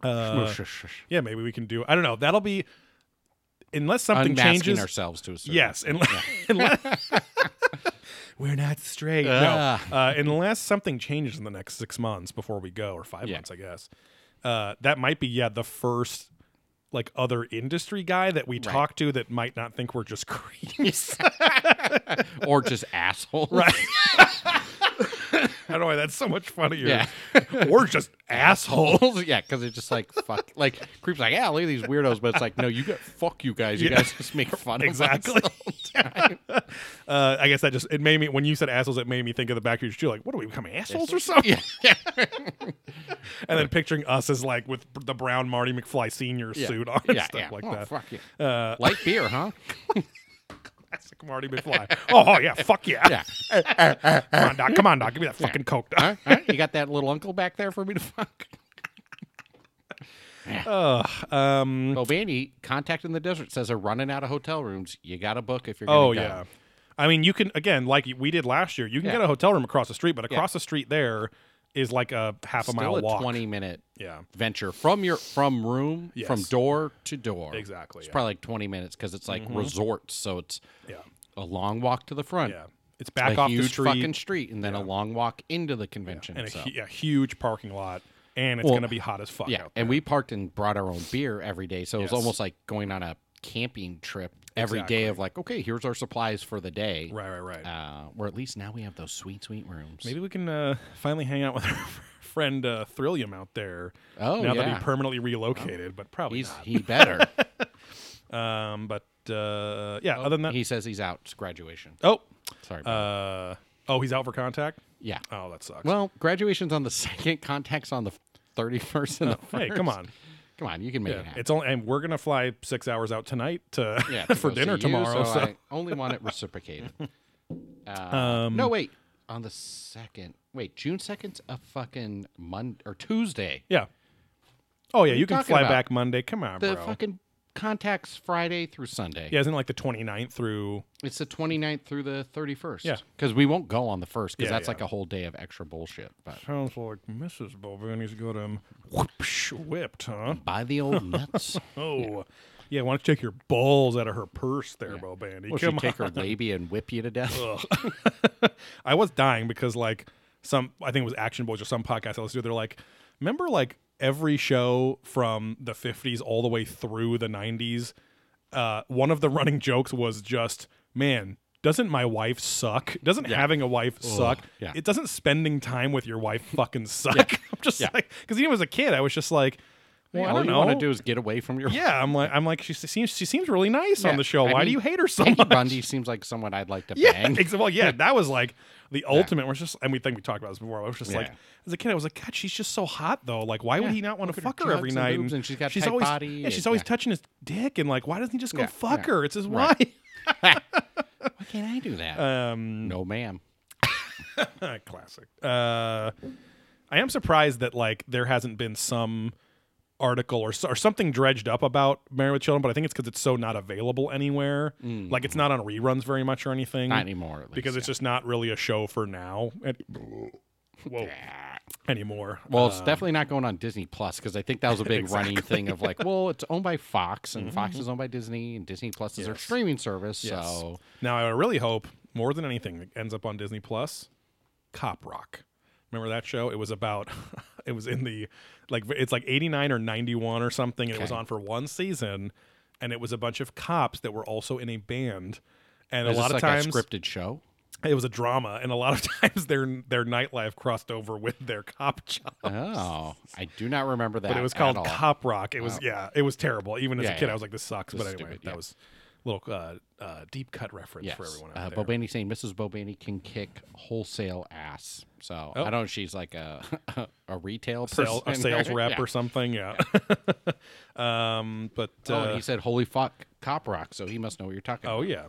Uh, yeah, maybe we can do. I don't know. That'll be unless something Unmasking changes. ourselves to a certain Yes, unless, unless we're not straight. Ah. No, uh, unless something changes in the next six months before we go, or five Yeah. months, I guess. Uh, that might be yeah the first like other industry guy that we talk to that might not think we're just creeps. or just assholes. right. I don't know why that's so much funnier. Yeah. or just assholes. yeah, because it's just like fuck. Like creeps like yeah, look at these weirdos, but it's like no, you got fuck you guys. You Yeah. guys just make fun Exactly. of us. the time. Uh, I guess that just it made me when you said assholes, it made me think of the back of your shoe. Like, what are we becoming assholes or something? yeah, and then picturing us as like with the brown Marty McFly senior yeah. suit on and yeah, stuff yeah. like Oh, that. Fuck you. Uh, Light beer, huh? Classic Marty McFly. oh yeah, fuck yeah. Yeah. Come on, doc. Come on, doc. Give me that fucking coke. Doc. Huh? Huh? You got that little uncle back there for me to fuck? Ugh, um, Well, Vandy, Contact in the Desert says they're running out of hotel rooms. You got to book if you're oh going to yeah. I mean, you can again, like we did last year. You can Yeah. get a hotel room across the street, but across the street there is like a half a Still mile a walk. 20 minute Yeah, venture from your from room from door to door. Exactly, It's yeah. Mm-hmm. probably like 20 minutes because it's like resorts, so it's yeah, a long walk to the front. yeah. It's back a off huge the street fucking street, and then a long walk into the convention. and a so. yeah, huge parking lot, and it's Well, gonna be hot as fuck. yeah, out and we parked and brought our own beer every day, so it was almost like going on a camping trip every day Exactly. of like, okay, here's our supplies for the day. right, right, right. Uh, or at least now we have those sweet, sweet rooms. Maybe we can uh, finally hang out with our friend uh, Thrillium out there. Oh, now that he permanently relocated, but probably He's he better. Um, but uh, yeah, other than that, he says he's out. It's graduation. oh, Sorry. uh, oh, he's out for contact. yeah. Oh, that sucks. Well, graduation's on the second. Contact's on the thirty first and the first. hey, come on. Come on, you can make Yeah, it happen. it's only, and we're gonna fly six hours out tonight to yeah, to for dinner see you, tomorrow. So, so I only want it reciprocated. Uh, Um, no, wait. On the second. Wait, June second's a fucking Monday or Tuesday. yeah. Oh yeah, you can fly about? back Monday. Come on, The bro. fucking contacts Friday through Sunday. yeah, isn't it like the 29th through? It's the 29th through the 31st. Yeah. Because we won't go on the first because Yeah, that's yeah. like a whole day of extra bullshit. But Sounds like Mrs. Bobandy's got him whoopsh, whipped, huh? by the old nuts. Oh, yeah. Why don't you take your balls out of her purse there, Yeah. Bo Bandy? Will she Come take her labia and whip you to death? I was dying because like some I think it was Action Boys or some podcast I listened to. They're like, remember like every show from the '50s all the way through the '90s. Uh, one of the running jokes was just, man. Doesn't my wife suck? Doesn't having a wife suck? yeah. It doesn't spending time with your wife fucking suck. I'm just Yeah. like, because even as a kid, I was just like, well, I All don't you know. want to do is get away from your. yeah, I'm like, I'm like, she seems, she seems really nice on the show. I Why do mean, you hate her so Peggy much? Bundy seems like someone I'd like to Yeah, bang. ex- well, yeah, that was like the ultimate. We're just, and we think we talked about this before. I was just like, Yeah. as a kid, I was like, God, she's just so hot though. Like, why would Yeah, he not want to look at her fuck her every jugs and night? boobs, and she's got tight always, body, yeah, she's always yeah. touching his dick, and like, why doesn't he just go Yeah, fuck yeah. her? It's his Right. wife. Why can't I do that? Um, no, ma'am. classic. Uh, I am surprised that like there hasn't been some article or, or something dredged up about Married with Children, but I think it's because it's so not available anywhere. Like it's not on reruns very much or anything. Not anymore. At least, because it's yeah. just not really a show for now. Whoa, anymore. Well, it's Uh, definitely not going on Disney Plus because I think that was a big running thing of like, well, it's owned by Fox, and Fox is owned by Disney, and Disney Plus is their Mm-hmm. Streaming service. Yes. So now I really hope more than anything that ends up on Disney Plus, Cop Rock. Remember that show? It was about. it was in the like it's like eighty nine or ninety one or something. And It was on for one season, and it was a bunch of cops that were also in a band. And is a lot of like times a scripted show? it was a drama, and a lot of times their their nightlife crossed over with their cop job. Oh, I do not remember that. but it was called. Cop Rock. It was yeah, it was terrible. Even as Yeah, a kid, yeah. I was like, this sucks. This but anyway, stupid, that yeah. was little uh, uh, deep cut reference Yes. for everyone uh, out there. Bobandy saying Mrs. Bobandy can kick wholesale ass. So Oh. I don't know if she's like a a retail person. Sale, a sales rep Yeah. or something, yeah. um, but uh, Oh, and he said, "Holy fuck, cop rock!" So he must know what you're talking Oh about. yeah.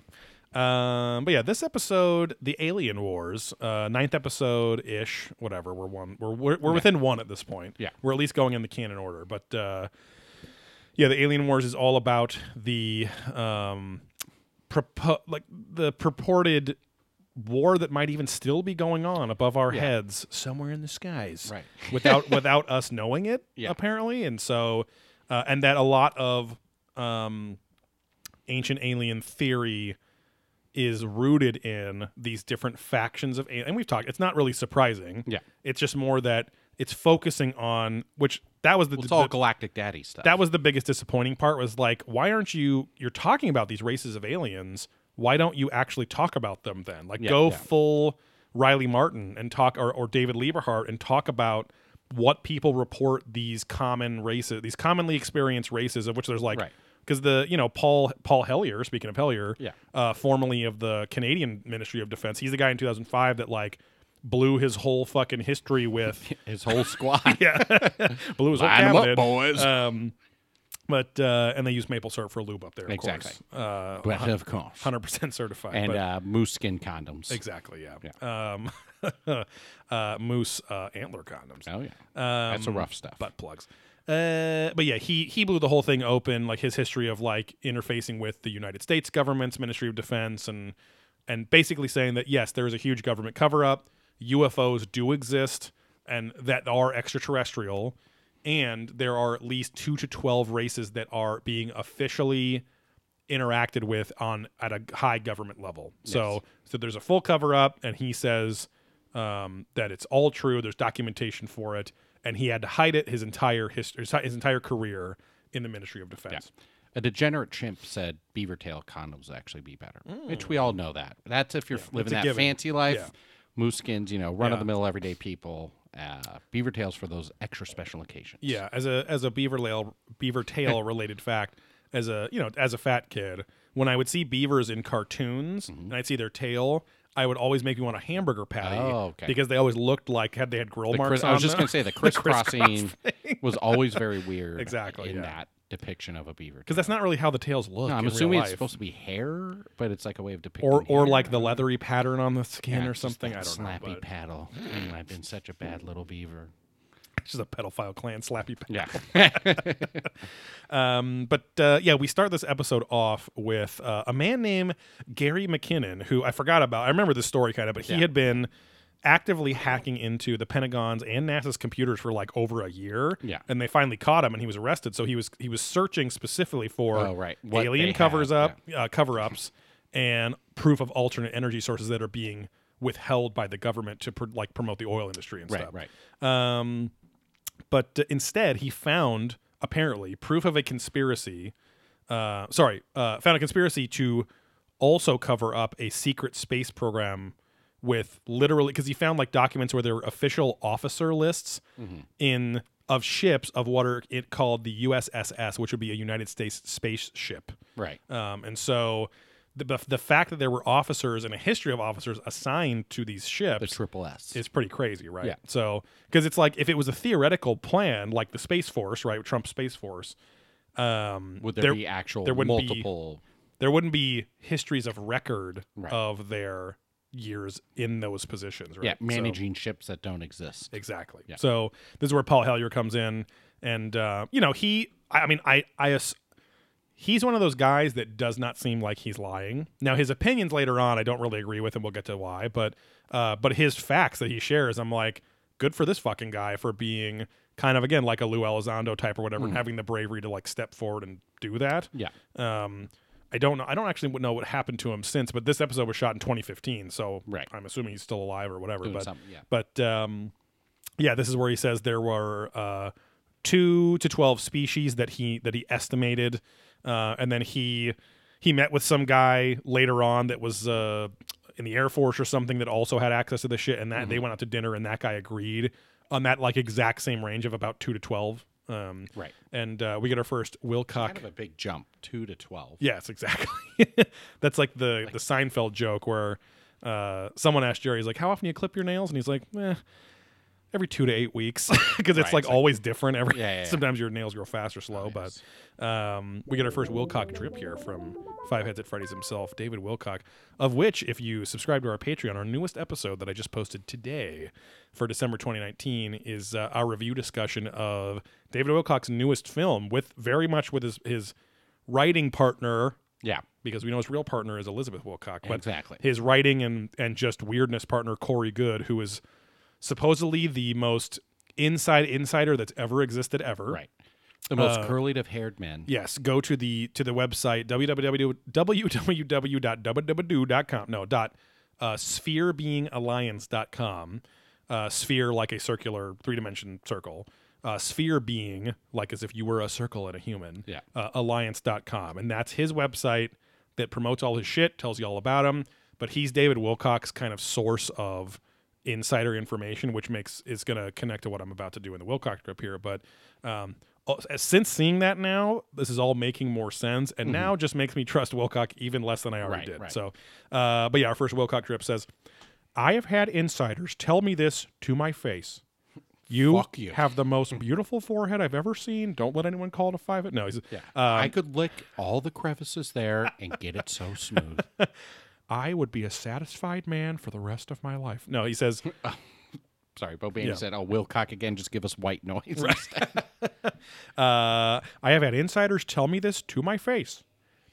Um, but yeah, this episode, the Alien Wars, uh, ninth episode ish, whatever. We're one. We're we're, we're within one at this point. Yeah. we're at least going in the canon order. But uh, yeah, the Alien Wars is all about the um, propo- like the purported war that might even still be going on above our Yeah. heads somewhere in the skies Right. without without us knowing it Yeah. apparently and so uh, and that a lot of um, ancient alien theory is rooted in these different factions of alien and we've talked it's not really surprising Yeah. it's just more that it's focusing on which that was the, Well, it's all the- Galactic Daddy stuff. that was the biggest disappointing part was like why aren't you you're talking about these races of aliens why don't you actually talk about them then like Yeah, go yeah. full riley martin and talk or, or david lieberhart and talk about what people report these common races these commonly experienced races of which there's like Right. because the you know paul paul hellyer speaking of hellier Yeah. uh, formerly of the canadian ministry of defense he's the guy in 2005 that like blew his whole fucking history with his whole squad. yeah blew his whole Line up, cabinet. boys. um but uh and they use maple syrup for lube up there of Exactly. course uh but of course. 100% certified and but- uh, moose skin condoms. exactly yeah, um uh moose uh antler condoms Oh yeah, um, that's a rough stuff. butt plugs uh, but yeah, he he blew the whole thing open, like his history of like interfacing with the United States government's Ministry of Defense, and and basically saying that yes, there is a huge government cover up, UFOs do exist, and that are extraterrestrial, and there are at least two to twelve races that are being officially interacted with on at a high government level. So so there's a full cover up, and he says um, that it's all true. There's documentation for it, and he had to hide it his entire history, his entire career in the Ministry of Defense. A degenerate chimp said beaver tail condoms actually be better, which we all know that. That's if you're living that given. fancy life. Yeah. Moose skins, you know, run of the mill everyday people. Uh, beaver tails for those extra special occasions. Yeah, as a as a beaver tail beaver tail related fact, as a you know as a fat kid, when I would see beavers in cartoons Mm-hmm. and I'd see their tail, I would always make me want a hamburger patty Oh, okay. because they always looked like had they had grill The marks criss- I was just them. to say the crisscross crisscrossing was always very weird. Exactly, in yeah. that depiction of a beaver. because that's not really how the tails look. No, I'm assuming it's supposed to be hair, but it's like a way of depicting or or hair. like the leathery pattern on the skin Yeah, or something. I don't know. Slappy paddle. Mm, I've been such a bad little beaver. just a pedophile clan slappy. Paddle. Yeah. Um, but uh, yeah, we start this episode off with uh, a man named Gary McKinnon, who I forgot about. I remember this story kind of, but he Yeah. had been actively hacking into the Pentagon's and NASA's computers for like over a year. Yeah. and they finally caught him, and he was arrested. So he was he was searching specifically for Oh, right. What alien covers up uh, cover ups and proof of alternate energy sources that are being withheld by the government to pr- like promote the oil industry and right, stuff. right. Um, but uh, instead, he found apparently proof of a conspiracy. Uh, sorry, uh, found a conspiracy to also cover up a secret space program with literally because he found like documents where there were official officer lists in of ships of what are it called the USSS, which would be a United States spaceship. Right. Um, and so the, the the fact that there were officers and a history of officers assigned to these ships The triple S. is pretty crazy, right? Yeah. So, because it's like if it was a theoretical plan, like the Space Force, right, Trump Space Force, um, Would there, be actual there wouldn't be- multiple? there wouldn't be histories of record Right. of their years in those positions, right? yeah, So- managing ships that don't exist. exactly. Yeah. So this is where Paul Hellyer comes in, and uh, you know he, I, I mean, I, I, he's one of those guys that does not seem like he's lying. Now his opinions later on, I don't really agree with, and we'll get to why. But, uh, but his facts that he shares, I'm like, good for this fucking guy for being kind of again like a Lou Elizondo type or whatever, and having the bravery to like step forward and do that. Yeah. Um, I don't know. I don't actually know what happened to him since, but this episode was shot in 2015, so Right. I'm assuming he's still alive or whatever. Doing but yeah. but um, yeah, this is where he says there were uh, two to twelve species that he that he estimated, uh, and then he he met with some guy later on that was uh, in the Air Force or something that also had access to the shit, and that Mm-hmm. they went out to dinner, and that guy agreed on that like exact same range of about two to twelve Um, Right. And uh, we get our first Wilcock. Kind of a big jump, two to twelve. Yes, exactly. That's like the the Seinfeld joke where uh, someone asked Jerry, he's like, "How often do you clip your nails?" And he's like, "Eh." Every two to eight weeks, because it's Right, like it's like- always different. Every Yeah, yeah, sometimes your nails grow fast or slow, yes. but um, we get our first Wilcock drip here from Five Heads at Freddy's himself, David Wilcock. Of which, if you subscribe to our Patreon, our newest episode that I just posted today for December 2019 is uh, our review discussion of David Wilcock's newest film, with very much with his his writing partner Yeah. because we know his real partner is Elizabeth Wilcock. But Exactly. His writing and and just weirdness partner Corey Goode, who is supposedly the most inside insider that's ever existed ever. Right. The most Uh, curly of haired man. Yes, go to the to the website www www.www.com. No, dot uh, spherebeingalliance.com. Uh, sphere like a circular three dimension circle. Uh, sphere being like as if you were a circle and a human. Yeah. Uh, alliance.com. And that's his website that promotes all his shit, tells you all about him. But he's David Wilcock's kind of source of insider information, which makes is going to connect to what I'm about to do in the Wilcock trip here. But um, uh, since seeing that now, this is all making more sense, and now just makes me trust Wilcock even less than I already Mm-hmm. Right, did. right. So, uh, but yeah, our first Wilcock trip says, "I have had insiders tell me this to my face." You, you. have the most beautiful forehead I've ever seen. Don't let anyone call it a five. No, Yeah. um, I could lick all the crevices there and get it so smooth. I would be a satisfied man for the rest of my life. No, he says, Sorry, Bo Bandy Yeah. said, "Oh, Wilcock again. Just give us white noise." instead." uh, I have had insiders tell me this to my face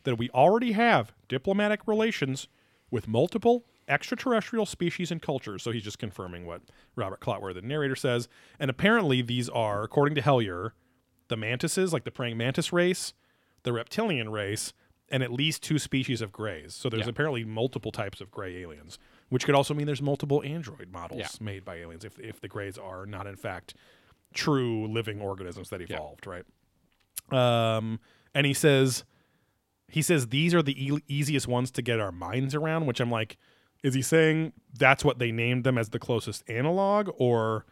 that we already have diplomatic relations with multiple extraterrestrial species and cultures. So he's just confirming what Robert Clotworthy, the narrator, says. And apparently, these are, according to Hellyer, the mantises, like the praying mantis race, the reptilian race, and at least two species of greys. So there's Yeah. apparently multiple types of gray aliens, which could also mean there's multiple android models Yeah. made by aliens if, if the greys are not, in fact, true living organisms that evolved, right? Um, and he says, he says these are the e- easiest ones to get our minds around. Which I'm like, is he saying that's what they named them as the closest analog, or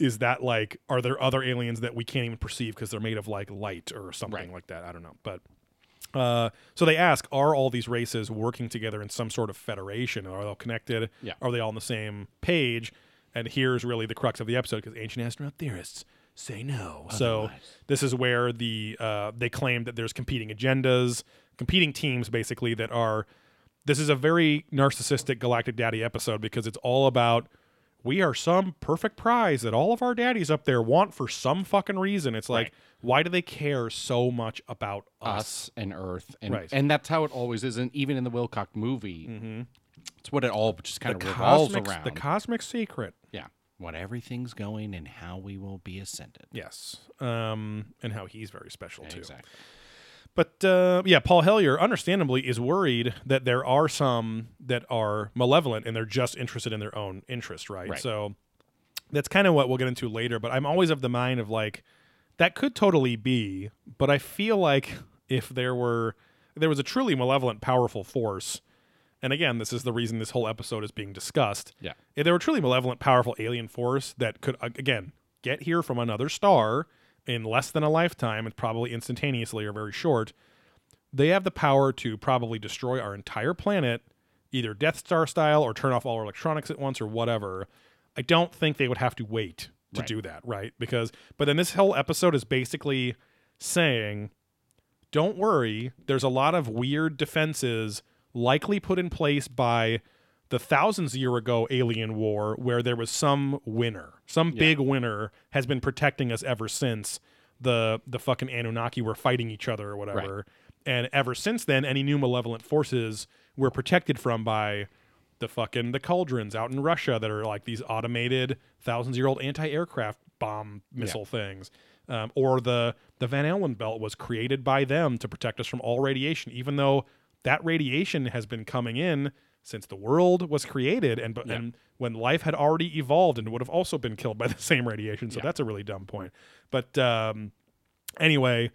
is that like, are there other aliens that we can't even perceive because they're made of like light or something Right. like that? I don't know, but. Uh, so they ask, are all these races working together in some sort of federation? Are they all connected? Yeah. Are they all on the same page? And here's really the crux of the episode because ancient astronaut theorists say no. So this is where the uh, they claim that there's competing agendas, competing teams basically that are. This is a very narcissistic Galactic Daddy episode because it's all about we are some perfect prize that all of our daddies up there want for some fucking reason. It's like Right. Why do they care so much about us? Us and Earth, and Right. and that's how it always is. And even in the Wilcock movie, it's what it all just kind The of revolves cosmic, around. the cosmic secret. yeah, what everything's going and how we will be ascended. Yes, um, and how he's very special too. Exactly. But uh, yeah, Paul Hellyer, understandably, is worried that there are some that are malevolent and they're just interested in their own interest, right? Right. So that's kind of what we'll get into later. But I'm always of the mind of like that could totally be, but I feel like if there were there was a truly malevolent, powerful force, and again, this is the reason this whole episode is being discussed. Yeah. If there were a truly malevolent, powerful alien force that could again get here from another star in less than a lifetime and probably instantaneously or very short, they have the power to probably destroy our entire planet, either Death Star style or turn off all our electronics at once or whatever. I don't think they would have to wait to Right. do that, right? Because, but then this whole episode is basically saying, don't worry, there's a lot of weird defenses likely put in place by the thousands year ago alien war where there was some winner some big winner has been protecting us ever since the the fucking anunnaki were fighting each other or whatever and ever since then any new malevolent forces were protected from by the fucking the cauldrons out in russia that are like these automated thousands year old anti-aircraft bomb missile things um, or the the van allen belt was created by them to protect us from all radiation even though that radiation has been coming in since the world was created and, but and when life had already evolved and would have also been killed by the same radiation. So that's a really dumb point. But um, anyway,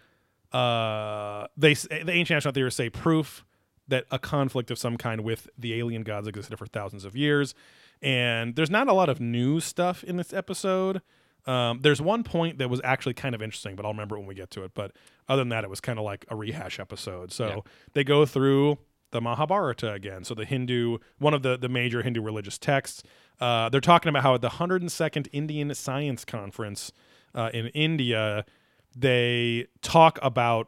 uh, they the ancient astronaut theorists say proof that a conflict of some kind with the alien gods existed for thousands of years. And there's not a lot of new stuff in this episode. Um, there's one point that was actually kind of interesting, but I'll remember it when we get to it. But other than that, it was kind of like a rehash episode. So Yeah. they go through the Mahabharata again. So the Hindu, one of the, the major Hindu religious texts, uh, they're talking about how at the 102nd Indian Science Conference uh, in India, they talk about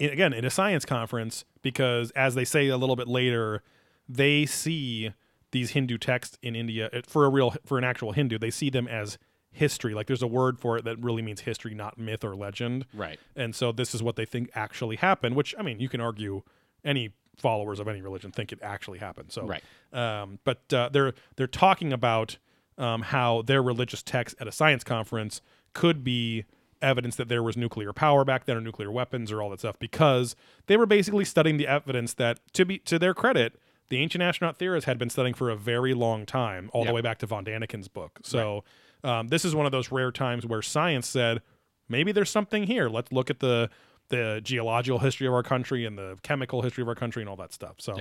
again in a science conference because as they say a little bit later they see these hindu texts in india for a real for an actual hindu they see them as history like there's a word for it that really means history not myth or legend Right. and so this is what they think actually happened which i mean you can argue any followers of any religion think it actually happened so Right. um, but uh, they're they're talking about um, how their religious texts at a science conference could be evidence that there was nuclear power back then or nuclear weapons or all that stuff because they were basically studying the evidence that to be to their credit the ancient astronaut theorists had been studying for a very long time all Yeah. the way back to von daniken's book. So um, this is one of those rare times where science said maybe there's something here. Let's look at the the geological history of our country and the chemical history of our country and all that stuff. So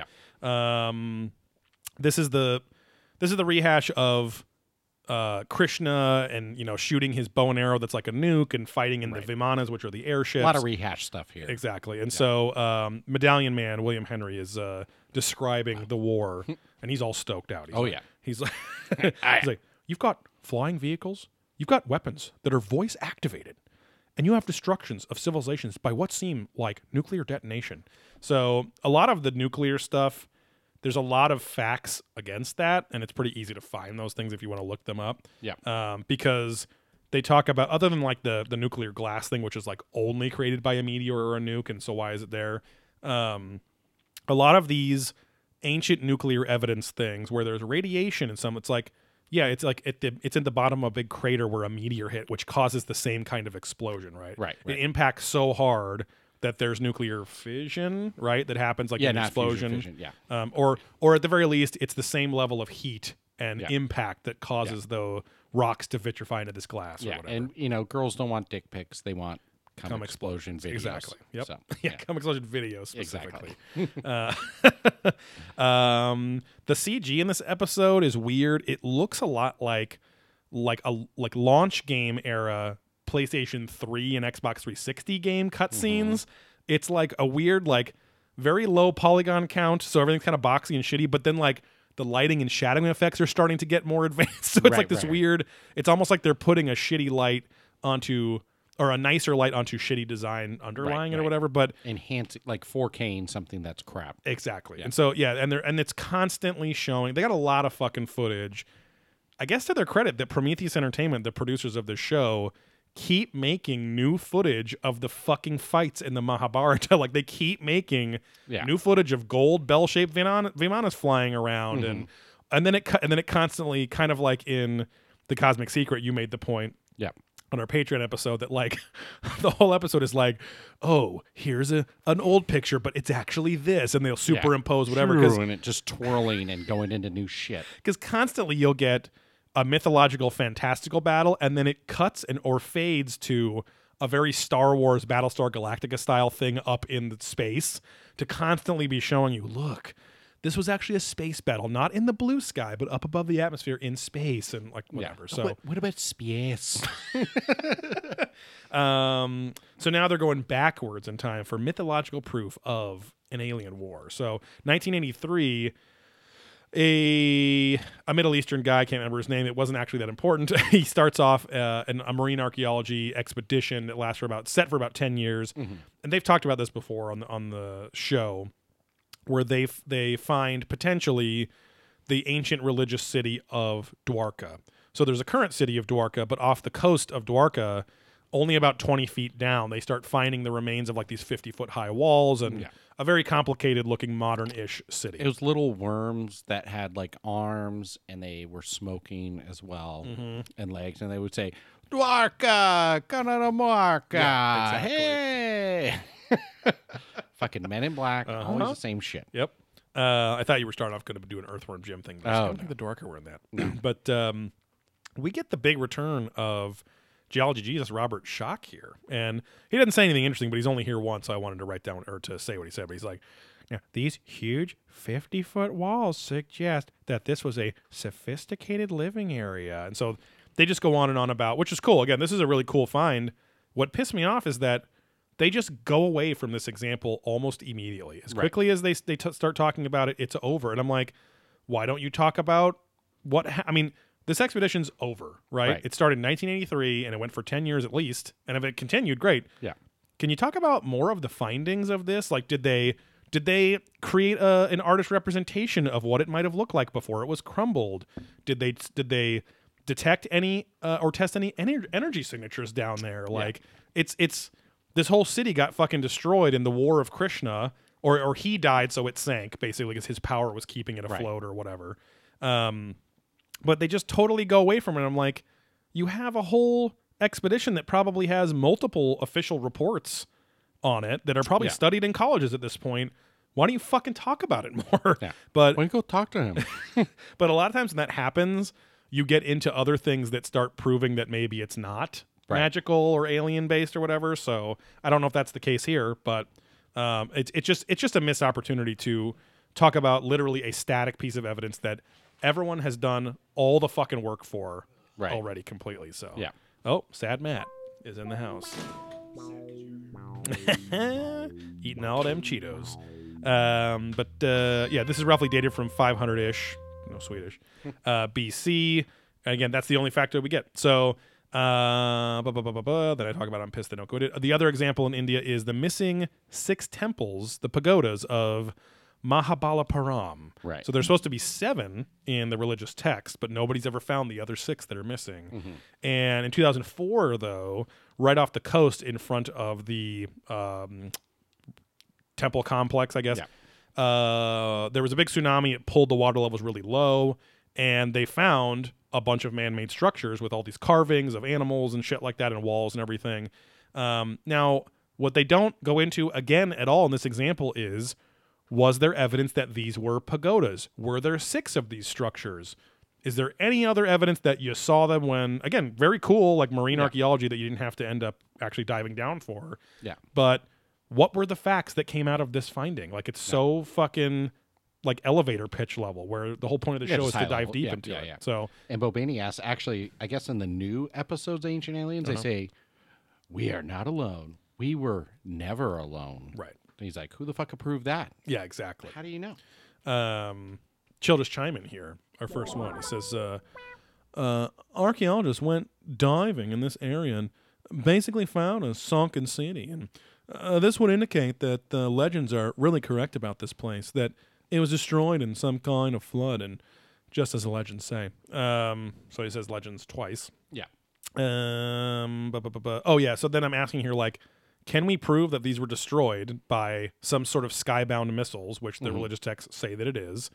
um this is the this is the rehash of uh, Krishna and you know shooting his bow and arrow that's like a nuke and fighting in Right. the Vimanas, which are the airships. A lot of rehash stuff here. exactly. And so um, Medallion Man William Henry is uh, describing the war, and he's all stoked out. He's Oh, like- yeah. he's like, he's like, you've got flying vehicles, you've got weapons that are voice activated, and you have destructions of civilizations by what seem like nuclear detonation. So a lot of the nuclear stuff, there's a lot of facts against that, and it's pretty easy to find those things if you want to look them up. Yeah. Um, because they talk about other than like the the nuclear glass thing, which is like only created by a meteor or a nuke, and so why is it there? Um, a lot of these ancient nuclear evidence things where there's radiation and some, it's like yeah, it's like at the, it's in the bottom of a big crater where a meteor hit, which causes the same kind of explosion, right? Right, It impacts so hard that there's nuclear fission, right? That happens like Yeah, an fusion explosion, fission, yeah. um, or or at the very least, it's the same level of heat and Yeah. impact that causes the rocks to vitrify into this glass. or Yeah, whatever. and you know, girls don't want dick pics; they want cum, Cum explosion videos. Exactly. Yep. So, yeah, cum explosion video Exactly. specifically. uh, um, the CG in this episode is weird. It looks a lot like like a like launch game era PlayStation 3 and Xbox 360 game mm-hmm. cutscenes. It's like a weird like very low polygon count, so everything's kind of boxy and shitty, but then like the lighting and shadowing effects are starting to get more advanced. So it's Right, like this right. weird it's almost like they're putting a shitty light onto or a nicer light onto shitty design underlying it or whatever, but enhancing like 4K in something that's crap. Exactly. And so yeah, and they're and it's constantly showing. They got a lot of fucking footage. I guess to their credit, that Prometheus Entertainment, the producers of the show, keep making new footage of the fucking fights in the Mahabharata. like they keep making Yeah. new footage of gold bell-shaped Viman- Vimanas flying around, and mm-hmm. and then it and then it constantly kind of like in the Cosmic Secret, you made the point Yeah. on our Patreon episode that like the whole episode is like, oh, here's a an old picture, but it's actually this, and they'll superimpose whatever because and it just twirling and going into new shit. because constantly you'll get a mythological fantastical battle and then it cuts and or fades to a very Star Wars Battlestar Galactica style thing up in the space to constantly be showing you, look, this was actually a space battle, not in the blue sky, but up above the atmosphere in space and like whatever. So what, what about space? Um, so now they're going backwards in time for mythological proof of an alien war. So 1983, a a Middle Eastern guy, I can't remember his name. It wasn't actually that important. he starts off uh, an, a marine archaeology expedition that lasts for about set for about 10 years, and they've talked about this before on the on the show, where they f- they find potentially the ancient religious city of Dwarka. So there's a current city of Dwarka, but off the coast of Dwarka, only about 20 feet down, they start finding the remains of like these 50 foot high walls and Yeah. a very complicated looking modern ish city. It was little worms that had like arms and they were smoking as well Mm-hmm. and legs, and they would say, Dwarka, Kanadamarka, Yeah, exactly. hey. Fucking Men in Black, Uh-huh. always the same shit. Yep. Uh, I thought you were starting off going to do an Earthworm Jim thing. But I Oh, don't no. think the Dwarka were in that. but um, we get the big return of Geology Jesus Robert Schoch here, and he doesn't say anything interesting, but he's only here once. So I wanted to write down or to say what he said. But he's like, "Now these huge fifty foot walls suggest that this was a sophisticated living area," and so. they just go on and on about, which is cool. Again, this is a really cool find. What pissed me off is that they just go away from this example almost immediately. As Right. quickly as they they t- start talking about it, it's over. And I'm like, why don't you talk about what? Ha- I mean, this expedition's over, right? Right. It started in 1983 and it went for 10 years at least. And if it continued, great. Yeah. Can you talk about more of the findings of this? Like, did they did they create a, an artist representation of what it might have looked like before it was crumbled? Did they did they detect any uh, or test any, any energy signatures down there? Like, it's it's this whole city got fucking destroyed in the War of Krishna, or or he died, so it sank basically because his power was keeping it Right. afloat or whatever. Um, but they just totally go away from it. I'm like, you have a whole expedition that probably has multiple official reports on it that are probably Yeah. studied in colleges at this point. Why don't you fucking talk about it more? Yeah. But Why don't you go talk to him? but a lot of times when that happens, you get into other things that start proving that maybe it's not Right. magical or alien based or whatever. So I don't know if that's the case here, but um, it's it's just it's just a missed opportunity to talk about literally a static piece of evidence that everyone has done all the fucking work for Right. already completely. So Yeah. Oh, sad Matt is in the house. Eating all them Cheetos. Um, but uh, yeah, this is roughly dated from 500 ish, no Swedish, uh, BC. And again, that's the only factor we get. So, uh, blah, blah, blah, blah, blah, that I talk about, I'm pissed they don't go. The other example in India is the missing six temples, the pagodas of Mahabalipuram. Right. So there's supposed to be seven in the religious text, but nobody's ever found the other six that are missing. Mm-hmm. And in 2004, though, right off the coast in front of the um, temple complex, I guess, uh, there was a big tsunami. It pulled the water levels really low, and they found a bunch of man-made structures with all these carvings of animals and shit like that, and walls and everything. Um, now, what they don't go into again at all in this example is was there evidence that these were pagodas? Were there six of these structures? Is there any other evidence that you saw them when, again, very cool, like marine Yeah. archaeology that you didn't have to end up actually diving down for? Yeah. But what were the facts that came out of this finding? Like, it's so fucking like elevator pitch level where the whole point of the Yeah, show is to dive level. deep Yeah, into yeah, it. yeah. So, And Bobandy asks, actually, I guess in the new episodes of Ancient Aliens, Uh-huh. they say, We are not alone. We were never alone. right. And he's like, Who the fuck approved that? Yeah, exactly. How do you know? um, Childress chime in here. Our first one. He says, uh, uh, archaeologists went diving in this area and basically found a sunken city. And uh, this would indicate that the legends are really correct about this place, that it was destroyed in some kind of flood, and just as the legends say. Um, so he says legends twice. Yeah. Um, bu- bu- bu- bu- oh yeah. So then I'm asking here, like, can we prove that these were destroyed by some sort of skybound missiles, which the religious texts say that it is?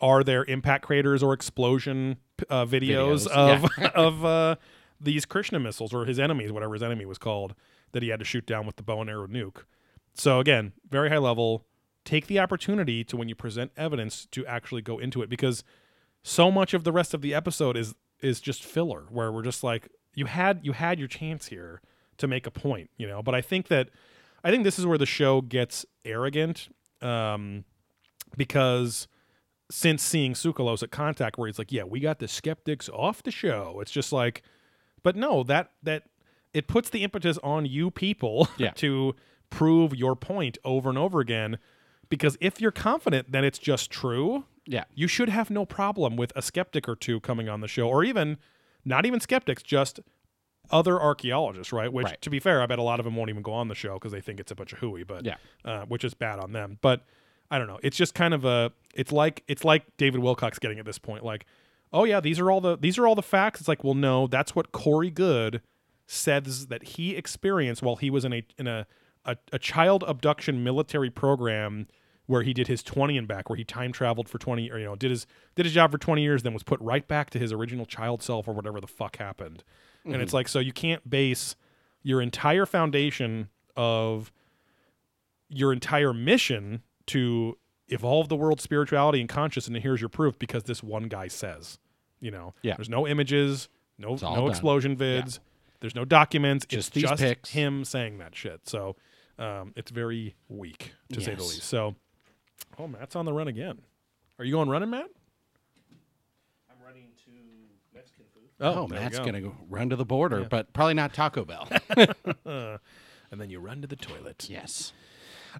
Are there impact craters or explosion uh, videos, Videos, of of uh, these Krishna missiles or his enemies, whatever his enemy was called, that he had to shoot down with the bow and arrow nuke? So again, very high level. Take the opportunity to when you present evidence to actually go into it because so much of the rest of the episode is is just filler where we're just like you had you had your chance here to make a point you know but i think that i think this is where the show gets arrogant um because since seeing Tsoukalos at contact where he's like yeah we got the skeptics off the show it's just like but no that that it puts the impetus on you people Yeah. to prove your point over and over again because if you're confident that it's just true Yeah. you should have no problem with a skeptic or two coming on the show, or even not even skeptics, just other archaeologists, right? Which, Right. to be fair, I bet a lot of them won't even go on the show because they think it's a bunch of hooey, but Yeah. uh, which is bad on them. But I don't know. It's just kind of a. It's like it's like David Wilcock getting at this point, like, oh yeah, these are all the these are all the facts. It's like, well, no, that's what Corey Goode says that he experienced while he was in a in a a, a child abduction military program where he did his 20 and back where he time traveled for 20 or you know did his did his job for 20 years then was put right back to his original child self or whatever the fuck happened and it's like so you can't base your entire foundation of your entire mission to evolve the world's spirituality and consciousness and here's your proof because this one guy says you know? Yeah. there's no images no no done. explosion vids. There's no documents. Just it's these just pics. him saying that shit. So um, it's very weak to say the least. So oh matt's on the run again. Are you going running matt I'm running to Mexican food. Oh, there Matt's go. gonna go run to the border, but probably not Taco Bell. And then you run to the toilet. yes.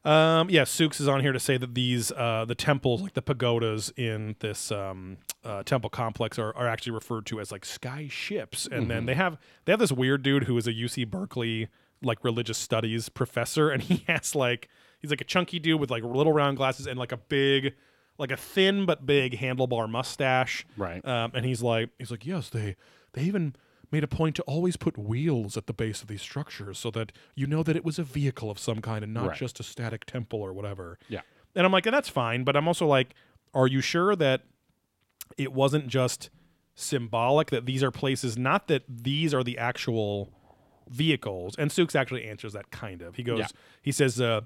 Um, yeah, Sooks is on here to say that these uh, the temples, like the pagodas in this um, uh, temple complex, are, are actually referred to as like sky ships. And then they have they have this weird dude who is a UC Berkeley like religious studies professor, and he has like he's like a chunky dude with like little round glasses and like a big like a thin but big handlebar mustache. Right. Um, and he's like he's like yes they they even made a point to always put wheels at the base of these structures so that you know that it was a vehicle of some kind and not Right. just a static temple or whatever. Yeah. And I'm like, and that's fine, but I'm also like, are you sure that it wasn't just symbolic that these are places, not that these are the actual vehicles? And Sooks actually answers that kind of. He goes, Yeah. he says, uh,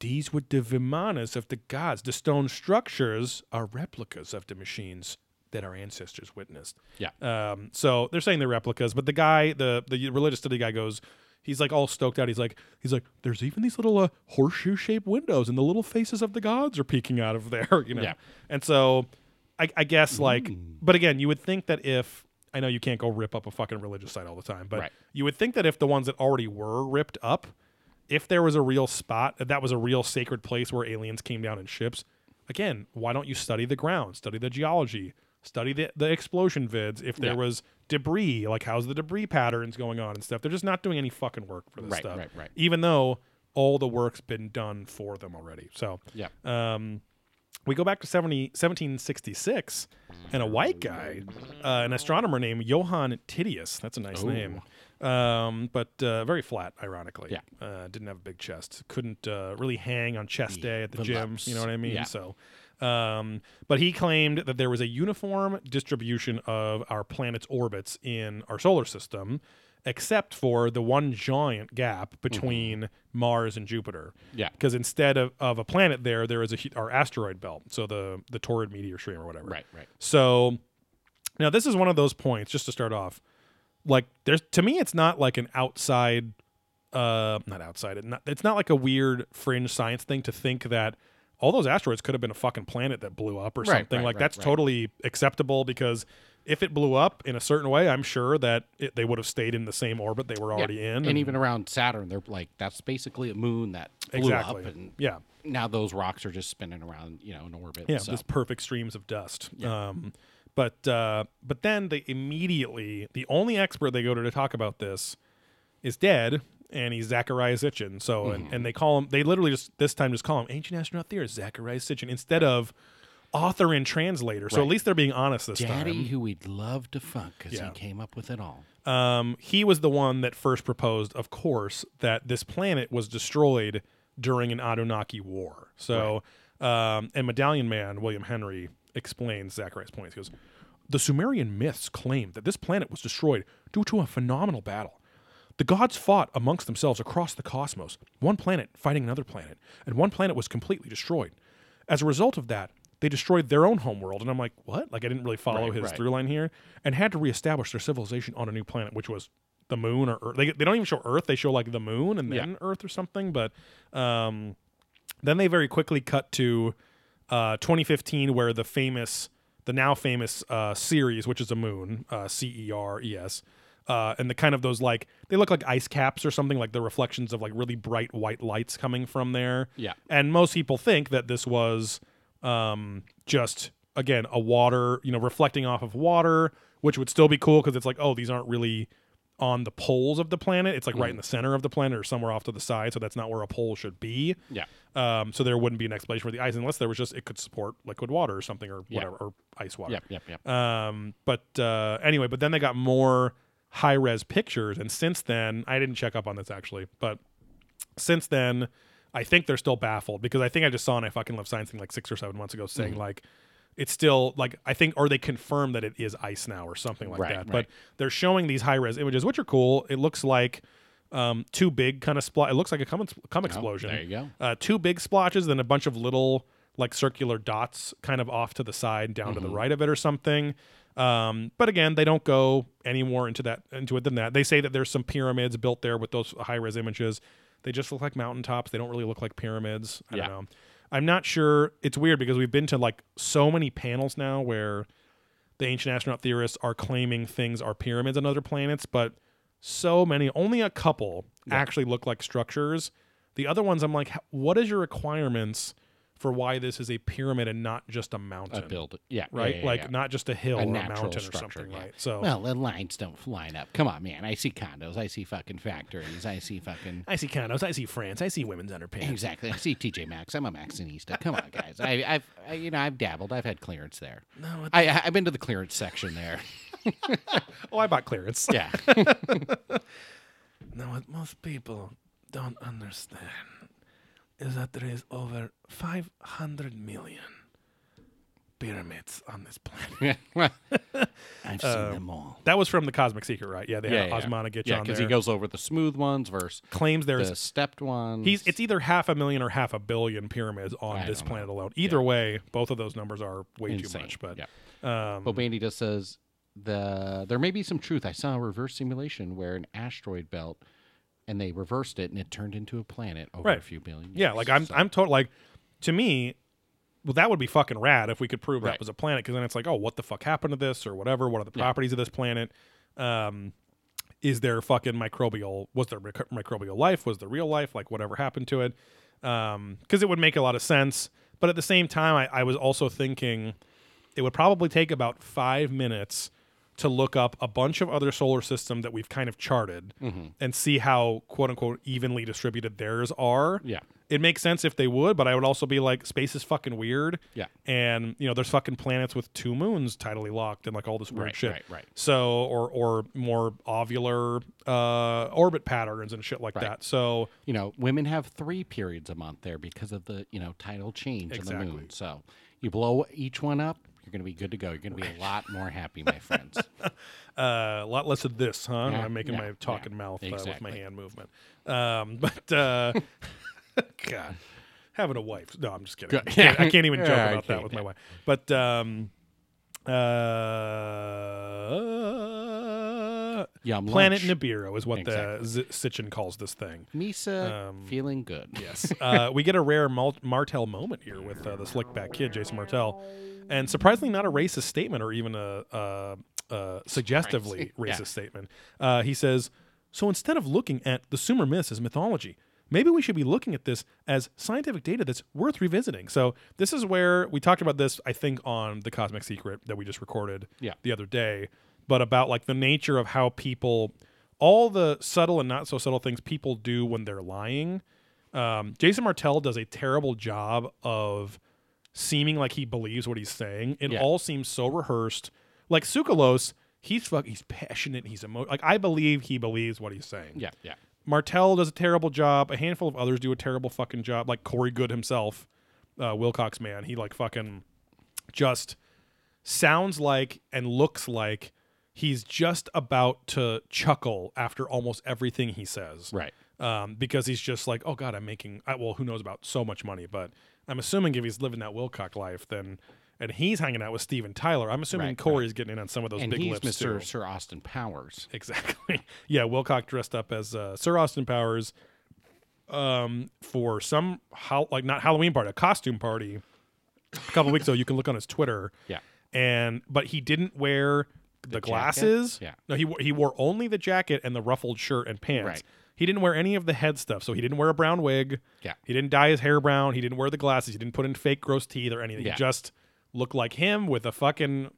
these were the vimanas of the gods. The stone structures are replicas of the machines that our ancestors witnessed. Yeah. Um, so they're saying they're replicas, but the guy, the the religious study guy, goes, he's like all stoked out. He's like, he's like, there's even these little uh, horseshoe shaped windows, and the little faces of the gods are peeking out of there. You know. Yeah. And so, I, I guess like, but again, you would think that if I know you can't go rip up a fucking religious site all the time, but Right. you would think that if the ones that already were ripped up, if there was a real spot that that was a real sacred place where aliens came down in ships, again, why don't you study the ground, study the geology, study the, the explosion vids? If there Yeah. was debris, like how's the debris patterns going on and stuff? They're just not doing any fucking work for this Right, stuff. right, right. Even though all the work's been done for them already. So Yeah. um, we go back to 70, 1766, and a white guy, uh, an astronomer named Johann Titius. That's a nice Ooh. name. Um, but uh, very flat, ironically. Yeah. Uh, didn't have a big chest. Couldn't uh, really hang on chest The day at the gym. voluptuous. You know what I mean? Yeah. So, um, but he claimed that there was a uniform distribution of our planet's orbits in our solar system, except for the one giant gap between Mars and Jupiter Yeah. because instead of, of a planet there, there is a our asteroid belt, so the the torrid meteor stream or whatever. Right. Right. So now this is one of those points. Just to start off, like there's to me, it's not like an outside, uh, not outside. It not, it's not like a weird fringe science thing to think that all those asteroids could have been a fucking planet that blew up or Right, something. right, like right, that's totally acceptable because. If it blew up in a certain way, I'm sure that it, they would have stayed in the same orbit they were already in. And even around Saturn, they're like that's basically a moon that blew exactly, up, and yeah, now those rocks are just spinning around, you know, in orbit. Yeah, so. just perfect streams of dust. Um, but uh, but then they immediately the only expert they go to to talk about this is dead, and he's Zecharia Sitchin. So and, and they call him they literally just this time just call him ancient astronaut theorist Zecharia Sitchin instead of author and translator. So at least they're being honest this Daddy, time. Daddy, who we'd love to fuck because Yeah. he came up with it all. Um, he was the one that first proposed, of course, that this planet was destroyed during an Anunnaki war. So, um, and Medallion Man William Henry explains Zecharia's point. He goes, "The Sumerian myths claim that this planet was destroyed due to a phenomenal battle. The gods fought amongst themselves across the cosmos, one planet fighting another planet, and one planet was completely destroyed. As a result of that." They destroyed their own homeworld, and I'm like, "What?" Like I didn't really follow Right, his right. through line here, and had to reestablish their civilization on a new planet, which was the moon or Earth. They, they don't even show Earth; they show like the moon and then Yeah. Earth or something. But um, then they very quickly cut to uh, 2015, where the famous, the now famous uh, Ceres, which is a moon, uh, C E R E S. Uh, and the kind of those like they look like ice caps or something like the reflections of like really bright white lights coming from there Yeah. and most people think that this was um, just again a water, you know, reflecting off of water, which would still be cool because it's like, oh, these aren't really on the poles of the planet. It's like right in the center of the planet or somewhere off to the side, so that's not where a pole should be. Yeah. Um, so there wouldn't be an explanation for the ice unless there was just it could support liquid water or something or whatever or ice water. Yep. Yep. Yep. Um, but uh, anyway, but then they got more high res pictures, and since then, I didn't check up on this actually, but since then, I think they're still baffled because I think I just saw an I fucking love science thing like six or seven months ago saying Mm-hmm. like it's still like I think or they confirm that it is ice now or something like Right, that. right. But they're showing these high res images, which are cool. It looks like um, two big kind of spl- It looks like a cum, cum explosion. Oh, there you go. Uh, two big splotches, then a bunch of little like circular dots kind of off to the side, down Mm-hmm. to the right of it or something. Um, but again, they don't go any more into that into it than that. They say that there's some pyramids built there with those high res images. They just look like mountaintops. They don't really look like pyramids. I Yeah. don't know. I'm not sure. It's weird because we've been to like so many panels now where the ancient astronaut theorists are claiming things are pyramids on other planets, but so many, only a couple actually look like structures. The other ones, I'm like, what is your requirements for why this is a pyramid and not just a mountain? A build, yeah, yeah, right? yeah, like yeah. not just a hill a or a natural mountain structure, or something, yeah. right? So Well, the lines don't line up. Come on, man. I see condos. I see fucking factories. I see fucking. I see condos, I see France, I see women's underpants. Exactly. I see TJ Maxx. I'm a Maxinista. Come on, guys. I, I've, I, you know, I've dabbled. I've had clearance there. No, I, I've been to the clearance section there. oh, I bought clearance. Yeah. Now, what most people don't understand is that there is over 500 million pyramids on this planet. I've seen them all. That was from the Cosmic Secret, right? Yeah, they Yeah, had yeah. Osmana get yeah, on because there. he goes over the smooth ones versus claims there's the stepped ones. he's it's either half a million or half a billion pyramids on I this don't know. planet alone. Either way, both of those numbers are way insane. too much. But yeah. um, Bo Bandy just says the there may be some truth. I saw a reverse simulation where an asteroid belt, and they reversed it, and it turned into a planet over Right. a few billion. yeah, like I'm So- I'm total like to me. Well, that would be fucking rad if we could prove Right. that was a planet, because then it's like, oh, what the fuck happened to this, or whatever. What are the Yeah. properties of this planet? Um, is there fucking microbial? Was there mic- microbial life? Was there real life? Like whatever happened to it? Because it would make a lot of sense. But at the same time, I, I was also thinking it would probably take about five minutes to look up a bunch of other solar system that we've kind of charted Mm-hmm. and see how quote unquote evenly distributed theirs are. Yeah. It makes sense if they would, but I would also be like, space is fucking weird. Yeah. And, you know, there's fucking planets with two moons tidally locked and like all this weird Right, shit. right, right. So, or, or more ovular uh, orbit patterns and shit like Right. that. So, you know, women have three periods a month there because of the you know tidal change of the moon. So you blow each one up, you're going to be good to go. You're going to be a lot more happy, my friends. uh, a lot less of this, huh? Yeah, I'm making yeah, my talking yeah, mouth uh, with my hand movement. Um, but uh, God, having a wife. No, I'm just kidding. I can't, I can't even joke about that with my wife. But um, uh, Yum Planet lunch. Nibiru is what the Exactly. Z- Sitchin calls this thing. Misa Um, feeling good. Yes. uh, we get a rare Mal- Martell moment here with uh, the slick back kid, Jason Martell. And surprisingly, not a racist statement or even a, a, a suggestively Surprising. Yeah. racist statement. Uh, he says, So instead of looking at the Sumer myths as mythology, maybe we should be looking at this as scientific data that's worth revisiting. So this is where we talked about this, I think, on The Cosmic Secret that we just recorded Yeah. the other day, but about like the nature of how people, all the subtle and not so subtle things people do when they're lying. Um, Jason Martell does a terrible job of seeming like he believes what he's saying. It Yeah. all seems so rehearsed. Like Tsoukalos, he's fuck, he's passionate, he's emo- like I believe he believes what he's saying. Yeah, yeah. Martell does a terrible job. A handful of others do a terrible fucking job. Like Corey Goode himself, uh, Wilcox man, he like fucking just sounds like and looks like he's just about to chuckle after almost everything he says. Right. Um, because he's just like, oh god, I'm making. I, well, who knows about so much money, but I'm assuming if he's living that Wilcock life, then and he's hanging out with Steven Tyler, I'm assuming Right, Corey's getting in on some of those And big he's lips Mr. too. Sir Austin Powers. Exactly. Yeah, Wilcock dressed up as uh, Sir Austin Powers um, for some how like not Halloween party, a costume party. A couple weeks ago, you can look on his Twitter. Yeah. And but he didn't wear the, jacket? glasses. Yeah. No, he he wore only the jacket and the ruffled shirt and pants. Right. He didn't wear any of the head stuff. So he didn't wear a brown wig. Yeah. He didn't dye his hair brown. He didn't wear the glasses. He didn't put in fake gross teeth or anything. Yeah. He just looked like him with a fucking.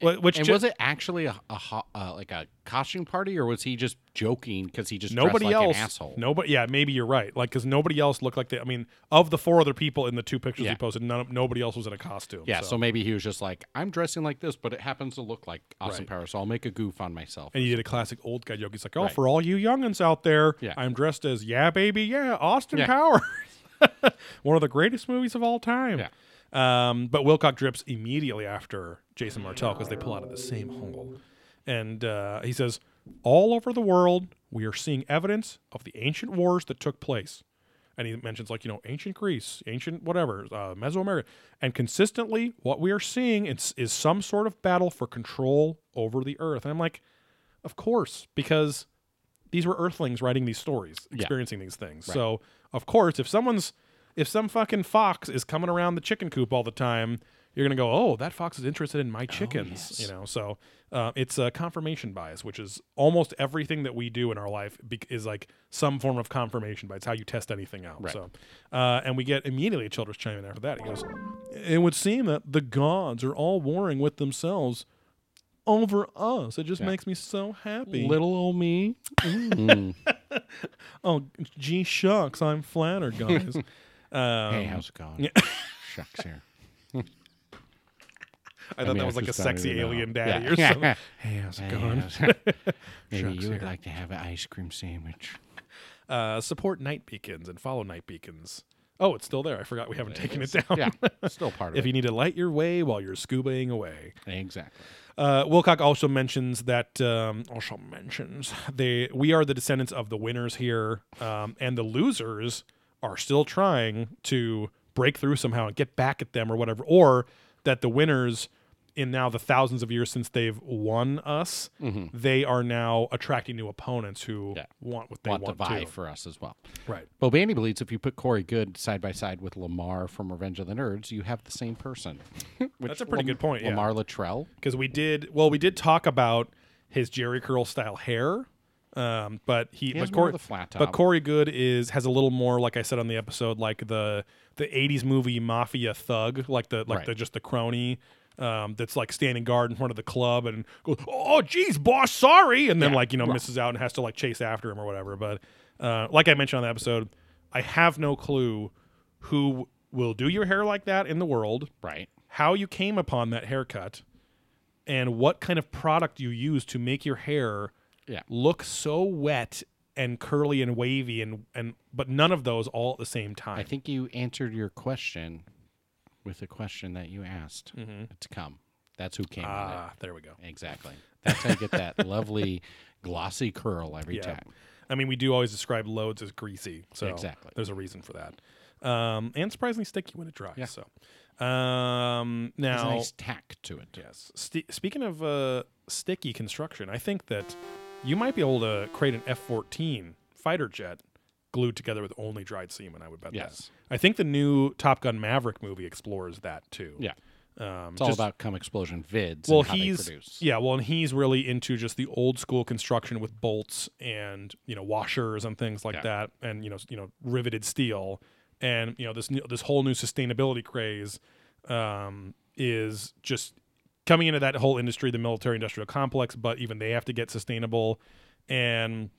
Wh- Which And ju- was it actually a, a ho- uh, like a costume party, or was he just joking because he just nobody like else an asshole? nobody yeah maybe you're right like because nobody else looked like they i mean of the four other people in the two pictures Yeah. he posted none nobody else was in a costume Yeah, so. maybe he was just like, I'm dressing like this, but it happens to look like Austin Right. Powers, so I'll make a goof on myself. and he did a classic old guy joke he's like oh Right. for all you youngins out there Yeah. i'm dressed as yeah baby yeah austin Yeah. powers one of the greatest movies of all time Yeah. um, but wilcock drips immediately after jason martell because they pull out of the same hole. And uh, he says all over the world we are seeing evidence of the ancient wars that took place. And he mentions like you know ancient greece ancient whatever uh, mesoamerica. And consistently what we are seeing is, is some sort of battle for control over the earth. And i'm like of course because these were earthlings writing these stories experiencing these things. Right. so of course if someone's if some fucking fox is coming around the chicken coop all the time you're gonna go, oh, that fox is interested in my chickens, yes. you know. So uh, it's a confirmation bias, which is almost everything that we do in our life bec is like some form of confirmation bias. It's how you test anything out. Right. So, uh, and we get immediately Childress chime in after that. He goes, "It would seem that the gods are all warring with themselves." Over us, it just Yeah. makes me so happy. Little old me. Mm. oh, gee shucks, I'm flattered, guys. um, hey, how's it going? yeah. Shucks here. I thought mean, that was like a sexy alien daddy Yeah. or something. hey, how's it going? Maybe Shucks you would here. like to have an ice cream sandwich. Uh, support night beacons and follow night beacons. Oh, it's still there. I forgot we haven't taken it down. Yeah, still part of if it. you need to light your way while you're scubaing away. exactly. Uh, Wilcock also mentions that um, also mentions they we are the descendants of the winners here, um, and the losers are still trying to break through somehow and get back at them or whatever, or that the winners in now the thousands of years since they've won us, they are now attracting new opponents who Mm-hmm. Yeah. want what they Want, want, to vie too. for us as well. Right. Bobandy believes if you put Corey Goode side by side with Lamar from Revenge of the Nerds, you have the same person. That's a pretty good point, yeah. Lamar Latrell. because we did well we did talk about his jerry curl style hair um, but he, has but Corey, the flat but. Corey Goode is has a little more like I said on the episode like the the 80s movie mafia thug like the like Right. the just the crony um, that's like standing guard in front of the club and goes oh geez boss sorry and then Yeah, like you know right. misses out and has to like chase after him or whatever but uh, like I mentioned on the episode I have no clue who will do your hair like that in the world Right. how you came upon that haircut and what kind of product you use to make your hair Yeah. look so wet and curly and wavy and and but none of those all at the same time. I think you answered your question with a question that you asked to come. That's who came ah, there we go. Exactly. That's how you get that lovely glossy curl every Yeah. time. I mean, we do always describe loads as greasy, so Exactly. there's a reason for that. Um, and surprisingly sticky when it dries. Yeah. So, um, There's a now nice tack to it. Yes. St- speaking of uh, sticky construction, I think that you might be able to create an F 14 fighter jet glued together with only dried semen. I would bet Yes. that. I think the new Top Gun Maverick movie explores that too. Yeah. Um, It's all just- about cum explosion vids well, and how he's they produce. yeah, well, and he's really into just the old school construction with bolts and you know washers and things like Yeah. that, and you know you know riveted steel, and you know this new, this whole new sustainability craze um, is just coming into that whole industry, the military industrial complex. But even they have to get sustainable, and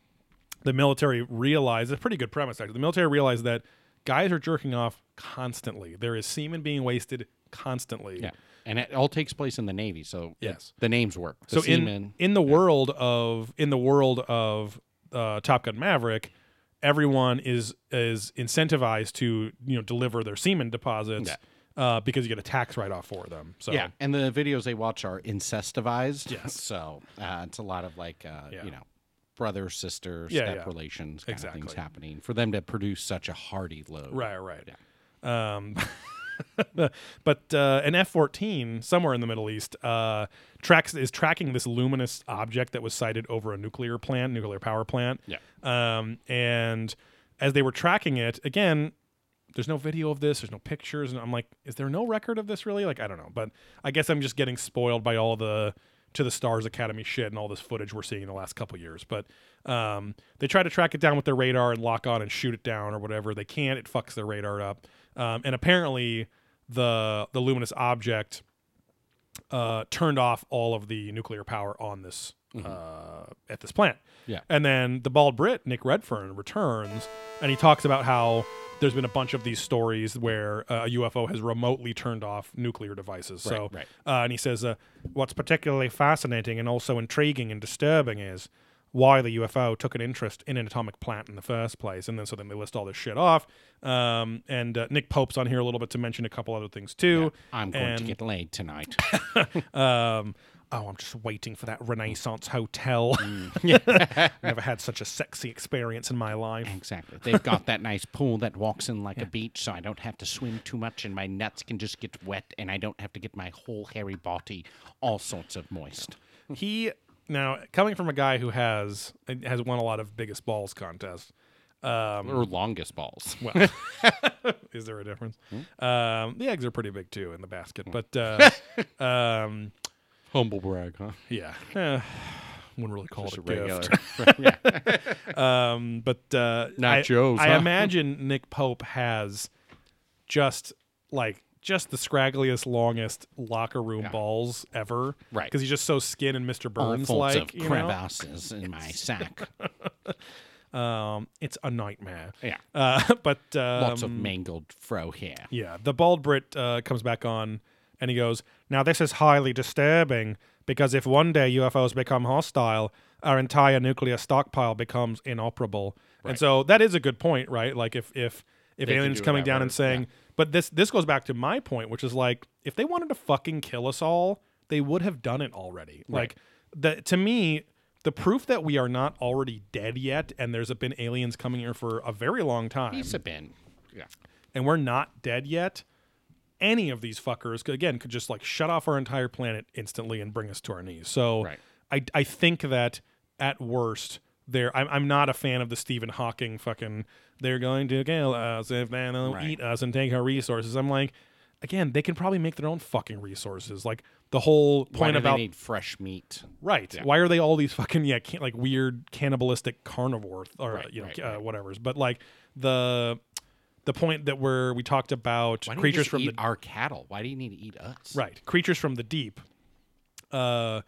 the military realized a pretty good premise actually. The military realized that guys are jerking off constantly. There is semen being wasted constantly. Yeah. And it all takes place in the Navy, so Yes. the names work. The so seamen, in in the world of in the world of uh, Top Gun Maverick, everyone is is incentivized to you know deliver their semen deposits Yeah. uh, because you get a tax write off for them. So yeah, and the videos they watch are incestivized. Yes. So uh, it's a lot of like, uh, Yeah. you know, brother sister Yeah, step yeah. relations kind of things happening for them to produce such a hearty load. right, right. Um, but uh, an F fourteen somewhere in the Middle East uh, tracks is tracking this luminous object that was sighted over a nuclear plant, nuclear power plant. Yeah. Um, and as they were tracking it, again, there's no video of this, there's no pictures, and I'm like, is there no record of this really? Like, I don't know, but I guess I'm just getting spoiled by all the to the Stars Academy shit and all this footage we're seeing in the last couple years. But um, they try to track it down with their radar and lock on and shoot it down or whatever. They can't. It fucks their radar up. Um, and apparently, the the luminous object uh, turned off all of the nuclear power on this uh, at this plant. Yeah. And then the bald Brit, Nick Redfern, returns and he talks about how there's been a bunch of these stories where uh, a UFO has remotely turned off nuclear devices. so, right. Uh, and he says, uh, what's particularly fascinating and also intriguing and disturbing is why the UFO took an interest in an atomic plant in the first place. And then so then they list all this shit off. Um, and uh, Nick Pope's on here a little bit to mention a couple other things too. I'm going to get laid tonight. um, oh, I'm just waiting for that Renaissance hotel. Mm. Never had such a sexy experience in my life. exactly. They've got that nice pool that walks in like a beach, so I don't have to swim too much, and my nuts can just get wet, and I don't have to get my whole hairy body all sorts of moist. He now coming from a guy who has has won a lot of biggest balls contests. Um, or longest balls. well, is there a difference? Um, the eggs are pretty big too in the basket, but uh, um, Humble brag, huh? yeah, eh, wouldn't really call Just it a a regular. gift. yeah. Um, but uh, Nachos, I, I huh? imagine Nick Pope has just like just the scraggliest, longest locker room balls ever, Right. Because he's just so skin and Mr. Burns like. You know? crevasses in my sack. Um, it's a nightmare. yeah. Uh, but um, Lots of mangled fro hair. Yeah, the bald Brit uh, comes back on and he goes, Now, this is highly disturbing because if one day UFOs become hostile, our entire nuclear stockpile becomes inoperable. And so that is a good point, right? Like if if if They aliens coming down and saying, yeah. but this this goes back to my point, which is like if they wanted to fucking kill us all, they would have done it already. Like the to me, the proof that we are not already dead yet, and there's been aliens coming here for a very long time He's a bin. Yeah. and we're not dead yet, any of these fuckers again could just like shut off our entire planet instantly and bring us to our knees. So Right. I I think that at worst there I'm I'm not a fan of the Stephen Hawking fucking they're going to kill us if they don't Right. eat us and take our resources. I'm like again, they can probably make their own fucking resources. Like the whole point about they need fresh meat? Right. Yeah. Why are they all these fucking yeah, can, like weird cannibalistic carnivore or Right, you know uh, whatever's. But like the the point that where we talked about Why creatures from eat the our cattle? Why do you need to eat us? right creatures from the deep. Uh,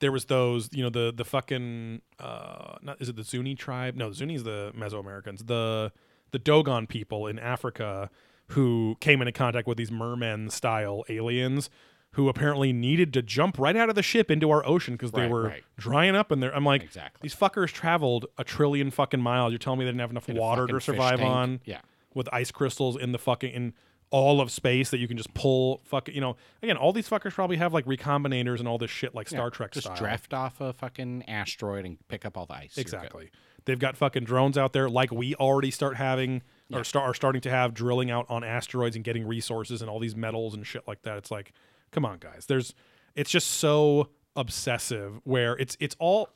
there was those you know the the fucking uh not is it the Zuni tribe? No, the Zuni's the Mesoamericans. The the Dogon people in Africa who came into contact with these merman style aliens who apparently needed to jump right out of the ship into our ocean because they Right, were right. drying up and there I'm like Exactly. these fuckers traveled a trillion fucking miles. You're telling me they didn't have enough In water to survive on? Yeah. With ice crystals in the fucking in all of space that you can just pull fucking you know again all these fuckers probably have like recombinators and all this shit like Star Yeah. Trek Just style. draft off a fucking asteroid and pick up all the ice. Exactly. They've got fucking drones out there like we already start having or start are starting to have drilling out on asteroids and getting resources and all these metals and shit like that. It's like, come on, guys. There's it's just so obsessive where it's it's all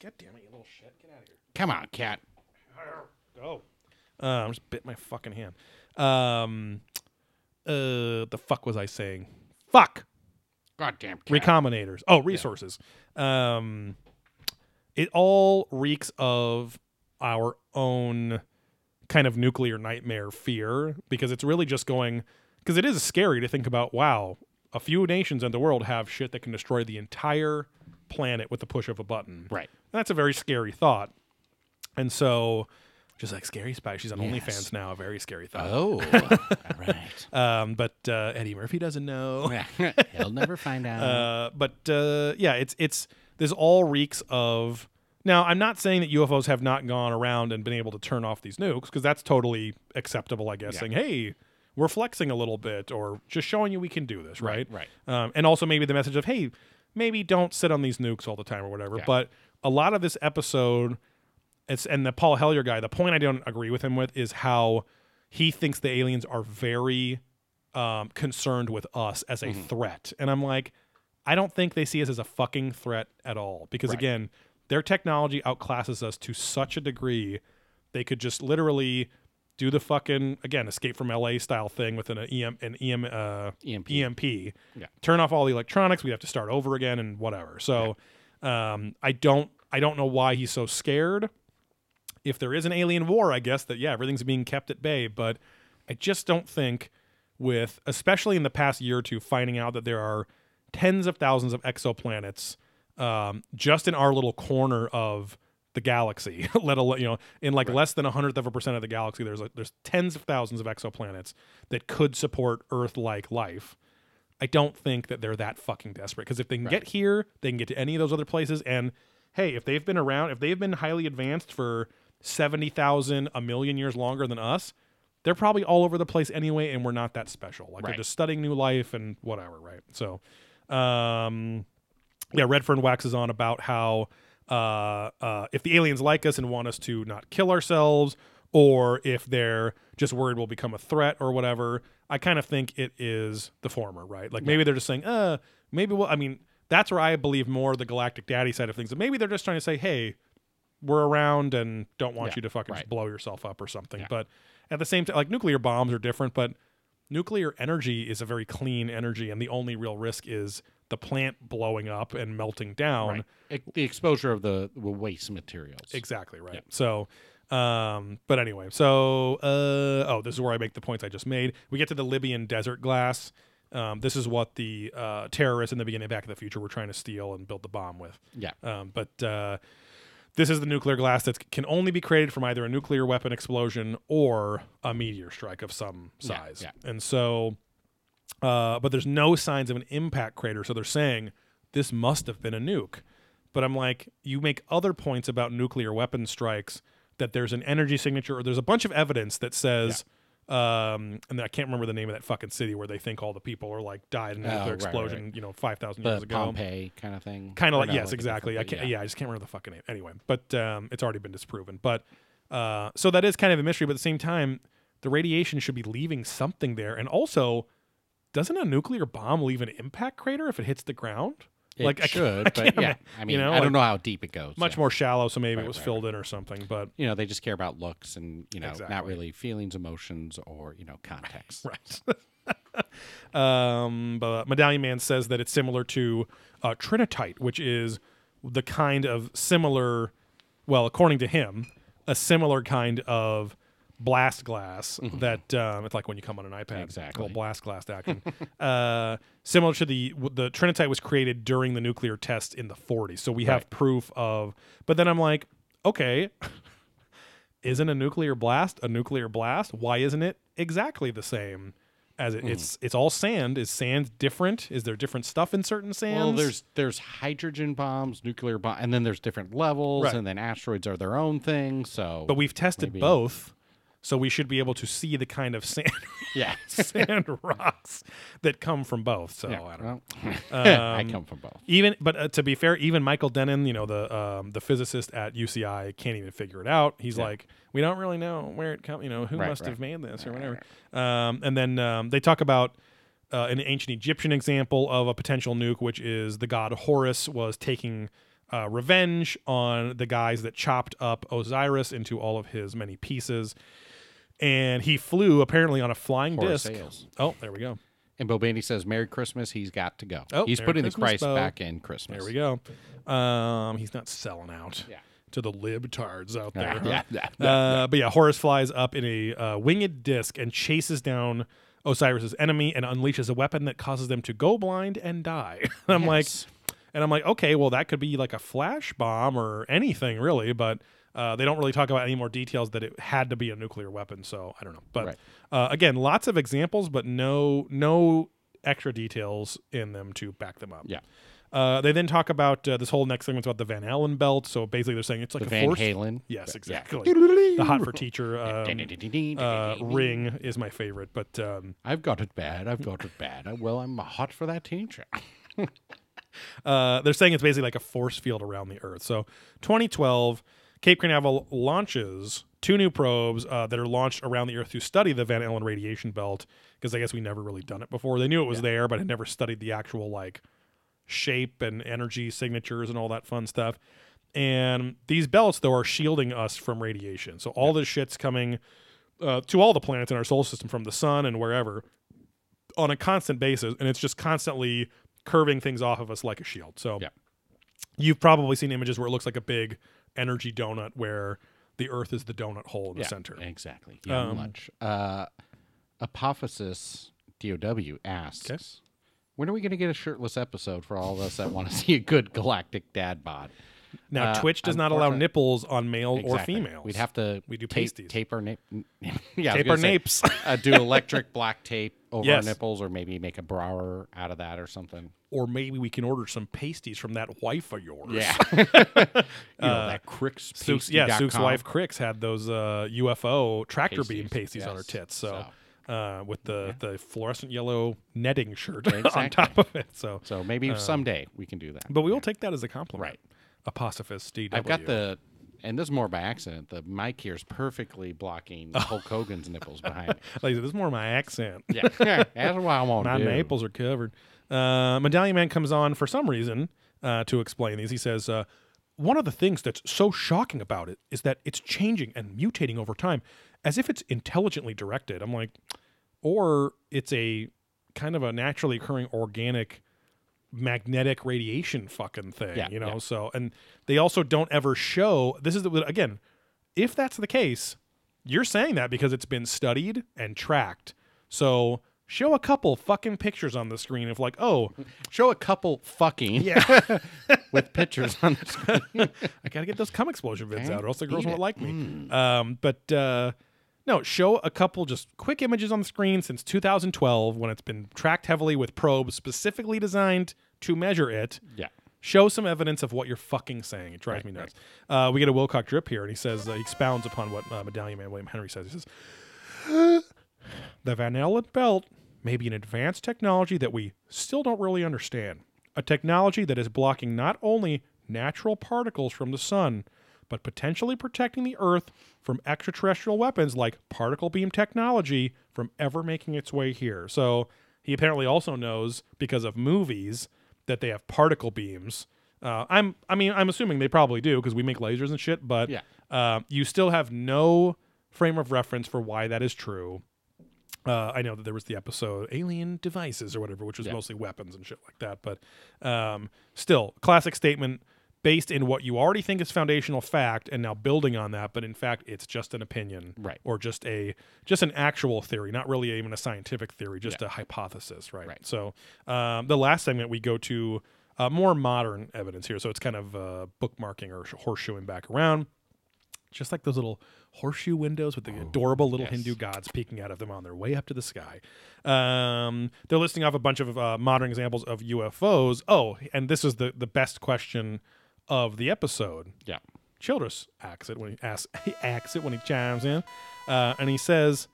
God damn it, you little shit. Get out of here. Come on, cat. Go. Uh, I just bit my fucking hand. Um, uh, the fuck was I saying? Fuck. Goddamn cat. Recombinators. Oh, resources. Um, it all reeks of our own kind of nuclear nightmare fear because it's really just going because it is scary to think about. Wow, a few nations in the world have shit that can destroy the entire planet with the push of a button. Right. And that's a very scary thought. And so, just like Scary Spice, she's on Yes. OnlyFans now. A very scary thought. Oh, right. Um, but uh, Eddie Murphy doesn't know. He'll never find out. Uh, but uh, yeah, it's it's this all reeks of. Now, I'm not saying that UFOs have not gone around and been able to turn off these nukes because that's totally acceptable, I guess. Yeah. Saying, "Hey, we're flexing a little bit," or just showing you we can do this, right? Right, Um, and also maybe the message of, "Hey, maybe don't sit on these nukes all the time or whatever." Yeah. But a lot of this episode, it's and the Paul Hellyer guy. The point I don't agree with him with is how he thinks the aliens are very um, concerned with us as Mm-hmm. a threat, and I'm like, I don't think they see us as a fucking threat at all. Because Right. again, their technology outclasses us to such a degree, they could just literally do the fucking again escape from LA style thing with an EM an EM uh, EMP. EMP. Yeah. Turn off all the electronics. We have to start over again and whatever. So, um, I don't I don't know why he's so scared. If there is an alien war, I guess that yeah, everything's being kept at bay. But I just don't think with especially in the past year or two, finding out that there are tens of thousands of exoplanets um, just in our little corner of the galaxy. let alone you know in like less than a hundredth of a percent of the galaxy, there's like, there's tens of thousands of exoplanets that could support Earth-like life. I don't think that they're that fucking desperate because if they can get here, they can get to any of those other places. And hey, if they've been around, if they've been highly advanced for seventy thousand, a million years longer than us, they're probably all over the place anyway, and we're not that special. Like they're just studying new life and whatever, right? So, um, yeah, Redfern waxes on about how uh, uh, if the aliens like us and want us to not kill ourselves, or if they're just worried we'll become a threat or whatever, I kind of think it is the former, right? Like maybe they're just saying, uh, maybe we'll, I mean, that's where I believe more the galactic daddy side of things. Maybe they're just trying to say, hey, we're around and don't want Yeah, you to fucking just right. blow yourself up or something. Yeah. But at the same time, like nuclear bombs are different, but nuclear energy is a very clean energy, and the only real risk is the plant blowing up and melting down. Right. The exposure of the, waste materials. Exactly right. So, um, but anyway, so uh, oh, this is where I make the points I just made. We get to the Libyan desert glass. Um, this is what the uh, terrorists in the beginning of Back to the Future were trying to steal and build the bomb with. yeah. Um, but uh, this is the nuclear glass that can only be created from either a nuclear weapon explosion or a meteor strike of some size. yeah. yeah. And so, uh, but there's no signs of an impact crater. So they're saying this must have been a nuke. But I'm like, you make other points about nuclear weapon strikes that there's an energy signature or there's a bunch of evidence that says. Um, and I can't remember the name of that fucking city where they think all the people are like died in a Oh, nuclear right, right, explosion, you know, five thousand years ago. Pompeii kind of thing. kind of like no, yes a exactly. i can't yeah. i just can't remember the fucking name. Anyway but um, it's already been disproven. But uh, so that is kind of a mystery but at the same time the radiation should be leaving something there. And also doesn't a nuclear bomb leave an impact crater if it hits the ground It like I can't- should, I but can't yeah. I mean, you know, I don't like, know how deep it goes. much more shallow so maybe Right, it was right, filled in or something but You know, they just care about looks and you know, not really feelings, emotions, or you know, context. Right. um, but Medallion Man says that it's similar to uh, Trinitite, which is the kind of similar, well, according to him, a similar kind of blast glass that um, it's like when you come on an iPad, Mm-hmm. Exactly. little blast glass action. uh, similar to the the Trinitite was created during the nuclear test in the 40s, so we have Right. proof of. But then I'm like, okay, isn't a nuclear blast a nuclear blast? Why isn't it exactly the same as it? It's it's all sand. Is sand different? Is there different stuff in certain sands? Well, there's there's hydrogen bombs, nuclear bomb, and then there's different levels, Right. and then asteroids are their own thing. So, but we've tested maybe- both, so we should be able to see the kind of sand yeah, sand rocks that come from both. So yeah. I don't know. Well, I Um, come from both. Even, but uh, to be fair, even Michael Dennin, you know the um, the physicist at UCI, can't even figure it out. He's Yeah. like, we don't really know where it comes. You know, who Right, must right. have made this or Right, whatever. Um, and then um, they talk about uh, an ancient Egyptian example of a potential nuke, which is the god Horus was taking uh, revenge on the guys that chopped up Osiris into all of his many pieces. And he flew apparently on a flying disc. Sales. Oh, there we go. And Bo Bandy says, "Merry Christmas." He's got to go. Oh, he's Merry putting Christmas, the Christ Bo. back in Christmas. There we go. Um, he's not selling out Yeah. to the libtards out there. Yeah, yeah, yeah. Uh, but yeah, Horus flies up in a uh, winged disc and chases down Osiris's enemy and unleashes a weapon that causes them to go blind and die. I'm like, and I'm like, okay, well that could be like a flash bomb or anything really, but uh, they don't really talk about any more details that it had to be a nuclear weapon. So I don't know. But Right. uh, again, lots of examples, but no no extra details in them to back them up. Yeah. Uh, they then talk about uh, this whole next thing. segment's about the Van Allen belt. So basically, they're saying it's like The a Van force. Halen. Yes, Yeah. exactly. the hot for teacher um, uh, ring is my favorite, but um, I've got it bad. I've got it bad. Well, I'm hot for that teacher. uh, they're saying it's basically like a force field around the Earth. So 2012, Cape Canaveral launches two new probes uh, that are launched around the Earth to study the Van Allen radiation belt because I guess we never really done it before. They knew it was there, but had never studied the actual like shape and energy signatures and all that fun stuff. And these belts, though, are shielding us from radiation. So all this shit's coming uh, to all the planets in our solar system from the sun and wherever on a constant basis, and it's just constantly curving things off of us like a shield. So Yeah. you've probably seen images where it looks like a big energy donut where the Earth is the donut hole in the center. Exactly. Yeah, Um, lunch. Uh, Apophysis DOW asks, Okay. when are we going to get a shirtless episode for all of us that want to see a good galactic dad bod? Now Uh, Twitch does not allow nipples on male or Exactly. females. We'd have to We do tape, pasties. tape our nape. yeah, tape our say, napes. uh, do electric black tape over Yes. our nipples, or maybe make a brower out of that or something. Or maybe we can order some pasties from that wife of yours. Yeah, you know that Cricks. Sook's, yeah, Sook's wife Crix had those uh, UFO tractor beam Pasties, pasties on her tits. So, So. Uh, with the, the fluorescent yellow netting shirt on top of it. So, So maybe someday we can do that. but we will take that as a compliment. Right. Apostophis DW. I've got the, and this is more by accident. The mic here is perfectly blocking Hulk Hogan's nipples behind me. Like, this is more my accent. Yeah, that's what I want My do. nipples are covered. Uh, Medallion Man comes on for some reason uh, to explain these. He says, uh, one of the things that's so shocking about it is that it's changing and mutating over time as if it's intelligently directed. I'm like, or it's a kind of a naturally occurring organic magnetic radiation fucking thing, Yeah, you know? yeah. So, and they also don't ever show this is the, again, if that's the case, you're saying that because it's been studied and tracked. So, show a couple fucking pictures on the screen of like, oh, Show a couple fucking yeah, with pictures on the screen. I gotta get those cum explosion vids out, or else the girls won't it. like me. Um, but uh, no, show a couple just quick images on the screen since 2012, when it's been tracked heavily with probes specifically designed to measure it. Yeah. Show some evidence of what you're fucking saying. It drives me nuts. Uh, we get a Wilcock drip here, and he says uh, he expounds upon what uh, Medallion Man William Henry says. He says, "The Van Allen belt may be an advanced technology that we still don't really understand. A technology that is blocking not only natural particles from the sun, but potentially protecting the Earth from extraterrestrial weapons like particle beam technology from ever making its way here. So he apparently also knows because of movies that they have particle beams. Uh, I'm, I mean, I'm assuming they probably do because we make lasers and shit. But Yeah. uh, you still have no frame of reference for why that is true. Uh, I know that there was the episode Alien Devices or whatever, which was Yeah. mostly weapons and shit like that. But um, still, classic statement based in what you already think is foundational fact, and now building on that. But in fact, it's just an opinion, Right. Or just a just an actual theory, not really even a scientific theory, just Yeah. a hypothesis, right? Right. So um, the last segment we go to uh, more modern evidence here. So it's kind of uh, bookmarking or horseshoeing back around just like those little horseshoe windows with the adorable little yes. Hindu gods peeking out of them on their way up to the sky. Um, they're listing off a bunch of uh, modern examples of UFOs. Oh, and this is the the best question of the episode. Yeah. Childress asks it when he asks he asks it when he chimes in, uh, and he says,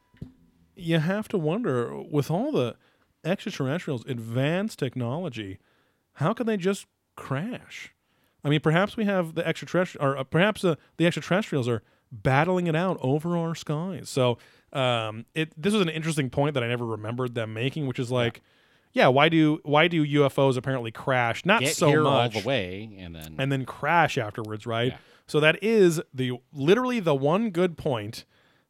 "You have to wonder with all the extraterrestrials' advanced technology, how can they just crash? I mean, perhaps we have the extraterrestrial, or uh, perhaps uh, the extraterrestrials are battling it out over our skies. So, um, it this was an interesting point that I never remembered them making, which is like, yeah, why do why do UFOs apparently crash? Not Get so here much, all the way, and then and then crash afterwards, right? Yeah. So that is the literally the one good point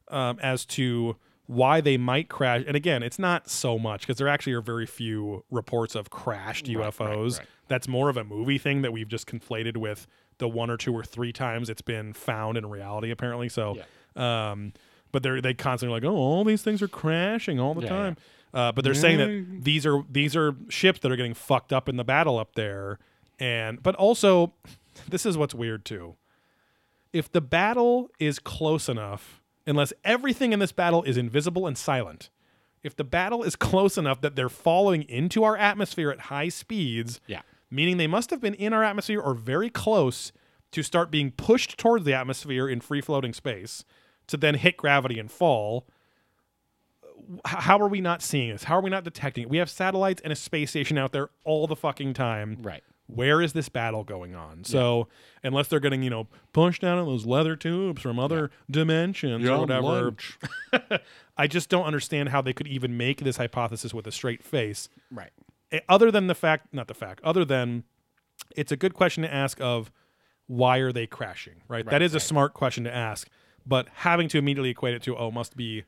um, as to why they might crash. And again, it's not so much because there actually are very few reports of crashed Right, right, UFOs. right. That's more of a movie thing that we've just conflated with the one or two or three times it's been found in reality, apparently. So, um, but they're they constantly like, oh, all these things are crashing all the Yeah, time. Uh, but they're saying that these are these are ships that are getting fucked up in the battle up there, and but also, this is what's weird too if the battle is close enough, unless everything in this battle is invisible and silent, if the battle is close enough that they're falling into our atmosphere at high speeds, Yeah. meaning they must have been in our atmosphere or very close to start being pushed towards the atmosphere in free floating space to then hit gravity and fall. How are we not seeing this? How are we not detecting it? We have satellites and a space station out there all the fucking time Right. Where is this battle going on? So unless they're getting, you know, pushed down in those leather tubes from other dimensions or whatever, I just don't understand how they could even make this hypothesis with a straight face. Right. Eh, Other than the fact, not the fact, other than it's a good question to ask of why are they crashing, right? that is a smart question to ask, but having to immediately equate it to, oh, must be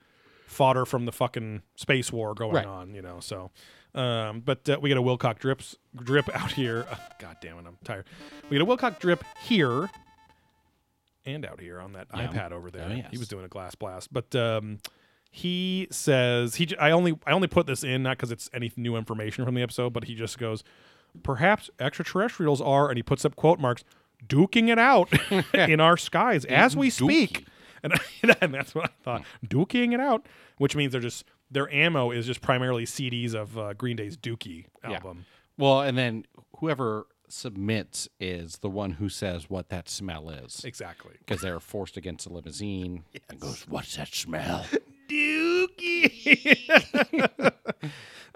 fodder from the fucking space war going Right. on, you know. So, um, but uh, we get a Wilcock drips drip out here. Ugh, God damn it, I'm tired. We get a Wilcock drip here and out here on that Yeah. iPad over there. Oh, He was doing a glass blast, but um, he says he. j- I only I only put this in not because it's any new information from the episode, but he just goes, perhaps extraterrestrials are, and he puts up quote marks, duking it out in our skies as we speak. And, and that's what I thought, duking it out, which means they're just their ammo is just primarily CDs of uh, Green Day's Dookie Yeah. album. Well, and then whoever submits is the one who says what that smell is. Exactly. Because they're forced against a limousine and goes, What's that smell? Dookie.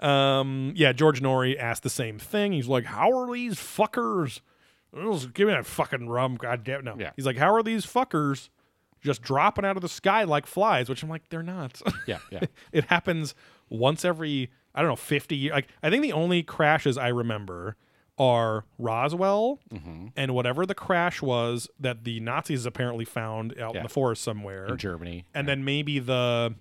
um, yeah, George Noory asked the same thing. He's like, "How are these fuckers? Give me that fucking rum, god damn no." Yeah. He's like, "How are these fuckers just dropping out of the sky like flies?" Which I'm like, they're not. Yeah, yeah. it happens once every I don't know 50 years. Like I think the only crashes I remember are Roswell Mm-hmm. and whatever the crash was that the Nazis apparently found out in the forest somewhere. in Germany. and then maybe the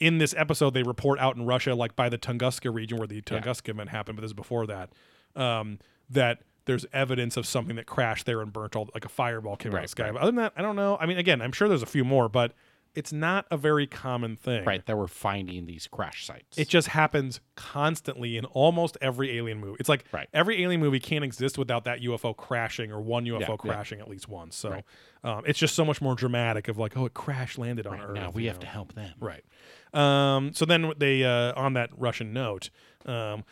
in this episode they report out in Russia, like by the Tunguska region where the Tunguska event happened, but this is before that. Um, that there's evidence of something that crashed there and burnt all like a fireball came out of the sky. right. But other than that, I don't know. I mean, again, I'm sure there's a few more, but it's not a very common thing. Right, that we're finding these crash sites. It just happens constantly in almost every alien movie. It's like Right. every alien movie can't exist without that UFO crashing or one UFO Yeah, yeah. crashing at least once. So um, it's just so much more dramatic of like, oh, it crash landed on Earth. now we have know? to help them. Right. Um, so then they, uh, on that Russian note, um,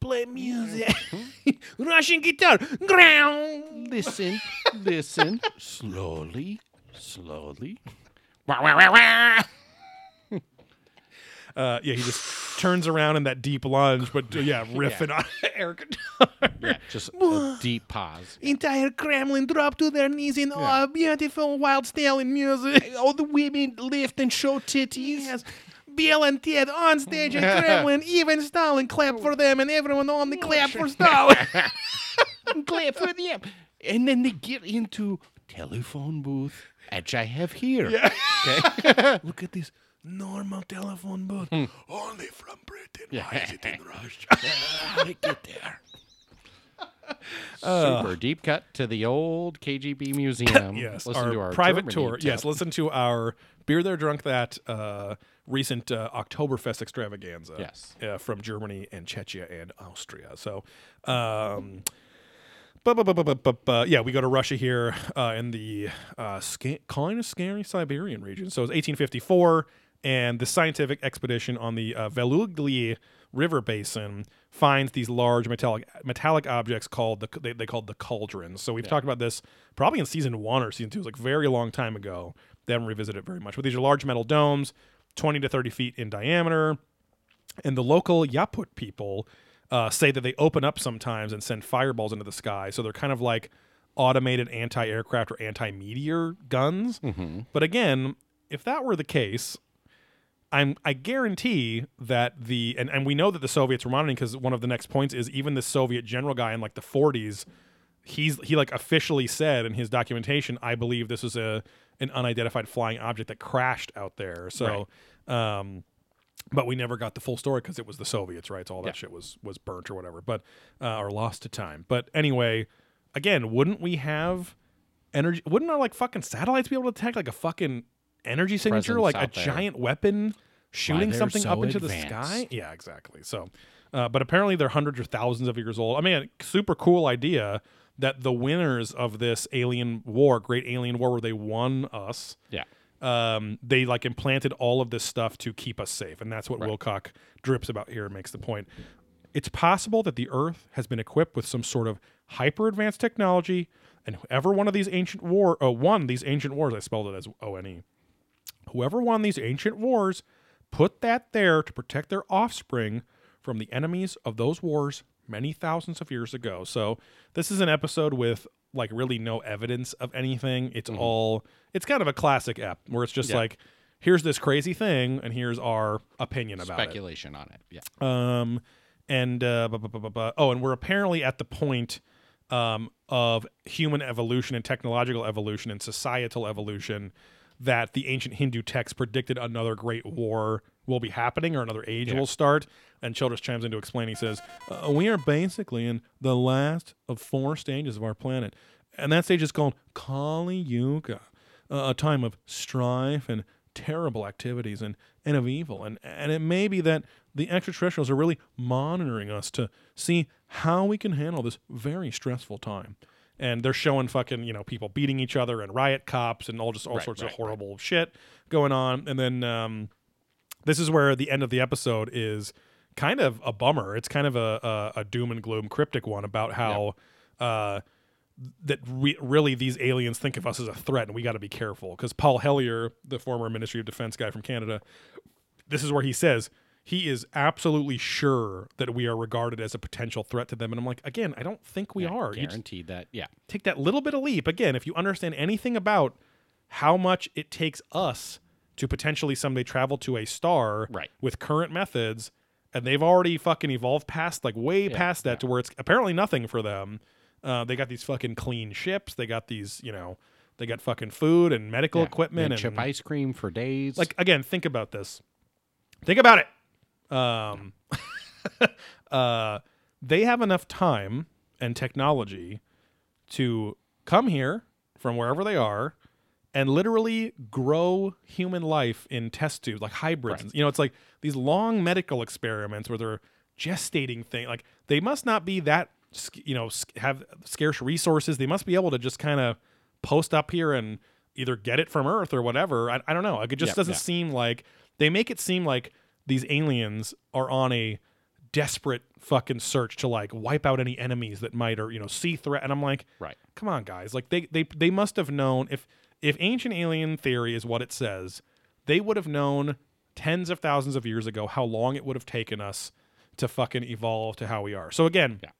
play music, Russian guitar, ground. Listen, listen, slowly, slowly. Wah, wah, wah, wah. Uh, yeah, he just turns around in that deep lunge, but uh, yeah, riffing on air guitar. Yeah, just a deep pause. Entire Kremlin drop to their knees in awe, beautiful wild Stalin music. All the women lift and show titties. Yes. Bill and Ted on stage and Kremlin, even Stalin clapped for them, and everyone only clapped for Stalin. Clap for them. And then they get into telephone booth, which I have here. Yeah. Look at this normal telephone booth. Hmm. Only from Britain. Why is it in Russia? How did it get there? Super deep cut to the old KGB museum. yes, Listen our, to our private Germany tour. Yes, listen to our beer there drunk that uh, recent uh, Oktoberfest extravaganza. Yes. uh, from Germany and Czechia and Austria. So, um, yeah, we go to Russia here uh, in the uh, sca- kind of scary Siberian region. So it's 1854, and the scientific expedition on the uh, Velugli River basin finds these large metallic metallic objects called the they, they called the cauldrons. So we've talked about this probably in season one or season two. It was like very long time ago. They haven't revisited it very much. But these are large metal domes, 20 to 30 feet in diameter. And the local Yakut people uh, say that they open up sometimes and send fireballs into the sky. So they're kind of like automated anti aircraft or anti meteor guns. But again, if that were the case, I'm I guarantee that the and, and we know that the Soviets were monitoring because one of the next points is even the Soviet general guy in like the 40s, he's he like officially said in his documentation, I believe this is a an unidentified flying object that crashed out there. So, um, but we never got the full story because it was the Soviets, right? So all that Yeah. shit was was burnt or whatever, but uh, or lost to time. But anyway, again, wouldn't we have energy? Wouldn't our like fucking satellites be able to detect like a fucking energy signature, Presence like a there. giant weapon shooting something up so into the sky? Yeah, exactly. So, uh, but apparently they're hundreds or thousands of years old. I mean, super cool idea that the winners of this alien war, great alien war, where they won us Yeah. um, they like implanted all of this stuff to keep us safe, and that's what Wilcock drips about here and makes the point. It's possible that the Earth has been equipped with some sort of hyper advanced technology, and whoever one of these ancient war uh, won these ancient wars, I spelled it as O N E. Whoever won these ancient wars put that there to protect their offspring from the enemies of those wars many thousands of years ago. So this is an episode with like really no evidence of anything. It's all it's kind of a classic ep where it's just Yeah. like here's this crazy thing and here's our opinion about it. Speculation on it. Yeah. Um, and uh, bu- bu- bu- oh, and we're apparently at the point um, of human evolution and technological evolution and societal evolution that the ancient Hindu texts predicted another great war will be happening or another age will start. And Childress chimes in to explain. He says, uh, "We are basically in the last of four stages of our planet, and that stage is called Kali Yuga, uh, a time of strife and terrible activities and, and of evil. And, and it may be that the extraterrestrials are really monitoring us to see how we can handle this very stressful time. And they're showing fucking, you know, people beating each other and riot cops and all just all Right, sorts right, of horrible shit going on. And then um, this is where the end of the episode is kind of a bummer. It's kind of a, a, a doom and gloom cryptic one about how uh, that we, really these aliens think of us as a threat and we got to be careful. Because Paul Hellyer, the former Ministry of Defense guy from Canada, this is where he says he is absolutely sure that we are regarded as a potential threat to them. And I'm like, again, I don't think we Yeah, are. Guaranteed that. Yeah. take that little bit of leap again if you understand anything about how much it takes us to potentially someday travel to a star Right. with current methods and they've already fucking evolved past like way Yeah, past that yeah. to where it's apparently nothing for them. Uh, they got these fucking clean ships. They got these, you know, they got fucking food and medical Yeah, equipment and and chip ice cream for days. like again, think about this. Think about it. Um, uh, they have enough time and technology to come here from wherever they are and literally grow human life in test tubes like hybrids. Right. You know, it's like these long medical experiments where they're gestating thing. Like they must not be that you know have scarce resources. They must be able to just kind of post up here and either get it from Earth or whatever. I, I don't know. Like it just Yeah, doesn't yeah. seem like they make it seem like these aliens are on a desperate fucking search to like wipe out any enemies that might or you know see threat. And I'm like, right. come on guys like they they they must have known if if ancient alien theory is what it says they would have known tens of thousands of years ago how long it would have taken us to fucking evolve to how we are so again Yeah.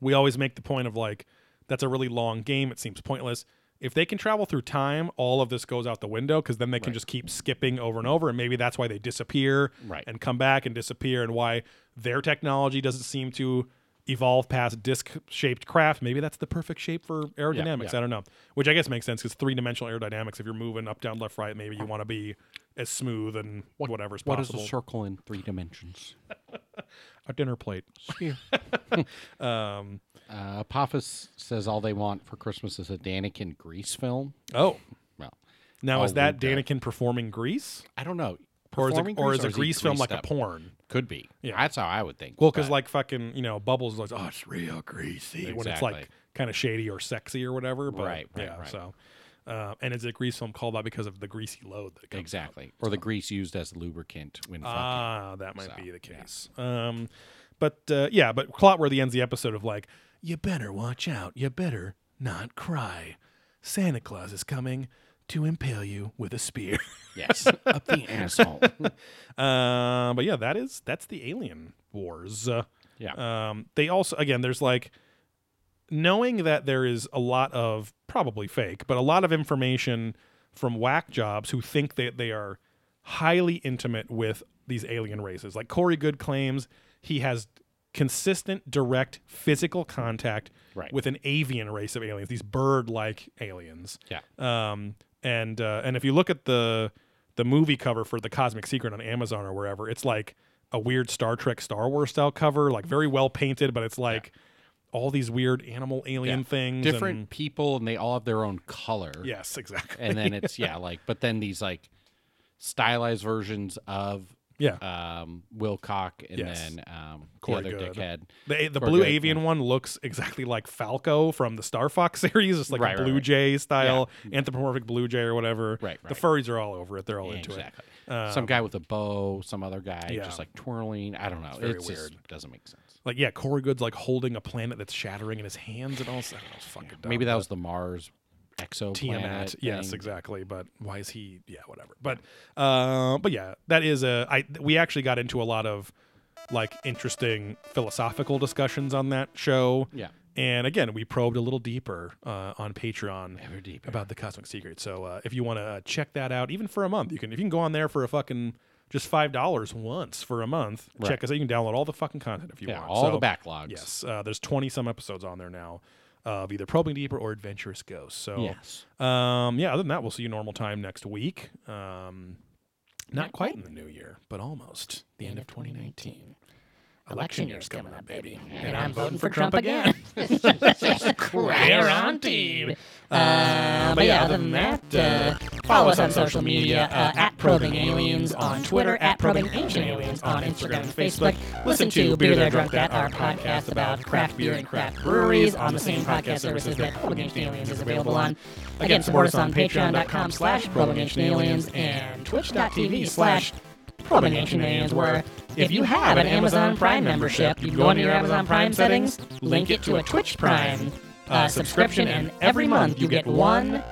we always make the point of like that's a really long game it seems pointless if they can travel through time all of this goes out the window because then they can Right. just keep skipping over and over and maybe that's why they disappear Right. and come back and disappear and why their technology doesn't seem to evolve past disc shaped craft maybe that's the perfect shape for aerodynamics yeah. i don't know which i guess makes sense because three-dimensional aerodynamics if you're moving up down left right maybe you want to be as smooth and whatever as What is possible a circle in three dimensions? a dinner plate Sphere. um uh, Apophis says all they want for Christmas is a Daniken Grease film. oh Well, now I'll is that read that. Daniken performing grease I don't know. Or is, it, or is a grease film like greased a porn Could be. Yeah. That's how I would think. Well, because like fucking, you know, Bubbles is like, oh, it's real greasy when it's like kind of shady or sexy or whatever. But Right, right, yeah, right. so. Uh, and it's a grease film called that because of the greasy load that comes exactly, or the grease used as lubricant when fucking. Ah, that might So, be the yeah. case. Um, but uh, yeah, but Clotworthy ends the episode of like, you better watch out. You better not cry. Santa Claus is coming to impale you with a spear. Yes, up the asshole. uh, but yeah, that is that's the Alien Wars. Uh, Yeah, um, they also again there's like knowing that there is a lot of probably fake but a lot of information from whack jobs who think that they are highly intimate with these alien races like Corey Goode claims he has consistent direct physical contact Right. with an avian race of aliens these bird-like aliens yeah. um, and uh, and if you look at the the movie cover for the Cosmic Secret on Amazon or wherever, it's like a weird Star Trek, Star Wars style cover, like very well painted, but it's like all these weird animal alien Yeah. things. Different and- people, and they all have their own color. yes, exactly. and then it's yeah, like, but then these like stylized versions of yeah, um, Wilcock and Yes. then um, the Corey other Goode. dickhead. the the blue Goode, avian yeah. one looks exactly like Falco from the Star Fox series. It's like Right, a right, blue right. jay style, anthropomorphic blue jay or whatever. Right, The right. furries are all over it. They're all into exactly. it. Um, some guy with a bow, some other guy yeah. just like twirling. I don't know. It's, very just weird. doesn't make sense. Like yeah, Corey Goode's like holding a planet that's shattering in his hands and all. I don't know, it's fucking dumb, Maybe that was the Mars exoplanet. Tiamat. Yes, exactly. But why is he? Yeah, whatever. But uh, but yeah, that is a. I we actually got into a lot of like interesting philosophical discussions on that show. Yeah. And again, we probed a little deeper uh, on Patreon Ever deeper. about the Cosmic Secret. So uh, if you want to check that out, even for a month, you can. If you can go on there for a fucking just five dollars once for a month, Right. check us out. You can download all the fucking content if you Yeah, want. all So- the backlogs. Yes, uh, there's 20 some episodes on there now of either probing deeper or adventurous ghosts. So Yes. um, yeah, other than that, we'll see you normal time next week. Um, not quite in the new year, but almost the end of 2019. Election year's coming up, baby, And I'm voting for Trump again. We're on team. Uh, but yeah, other than that, uh, follow us on social media uh, at Probing Aliens on Twitter, at Probing Ancient Aliens on Instagram and Facebook. Listen to Beer There Drunk That, our podcast about craft beer and craft breweries on the same podcast services that Probing Ancient Aliens is available on. Again, support us on patreon.com slash Probing Ancient Aliens and twitch.tv slash Ancient Aliens, where if you have an Amazon Prime membership, you go into your Amazon Prime settings, link it to a Twitch Prime uh, subscription, and every month you get one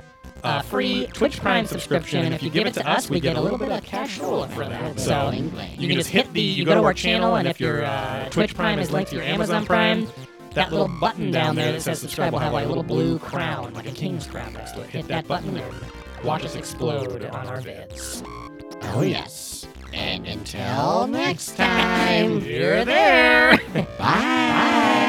uh, free Twitch Prime subscription. And if you give it to us, we get a little bit of cash flow for that. So you can just hit the, you go to our channel, and if your uh, Twitch Prime is linked to your Amazon Prime, that little button down there that says subscribe will have like a little blue crown, like a king's crown next to it. Hit that button and watch us explode on our vids. Oh, yes. And until next time, you're there. Bye.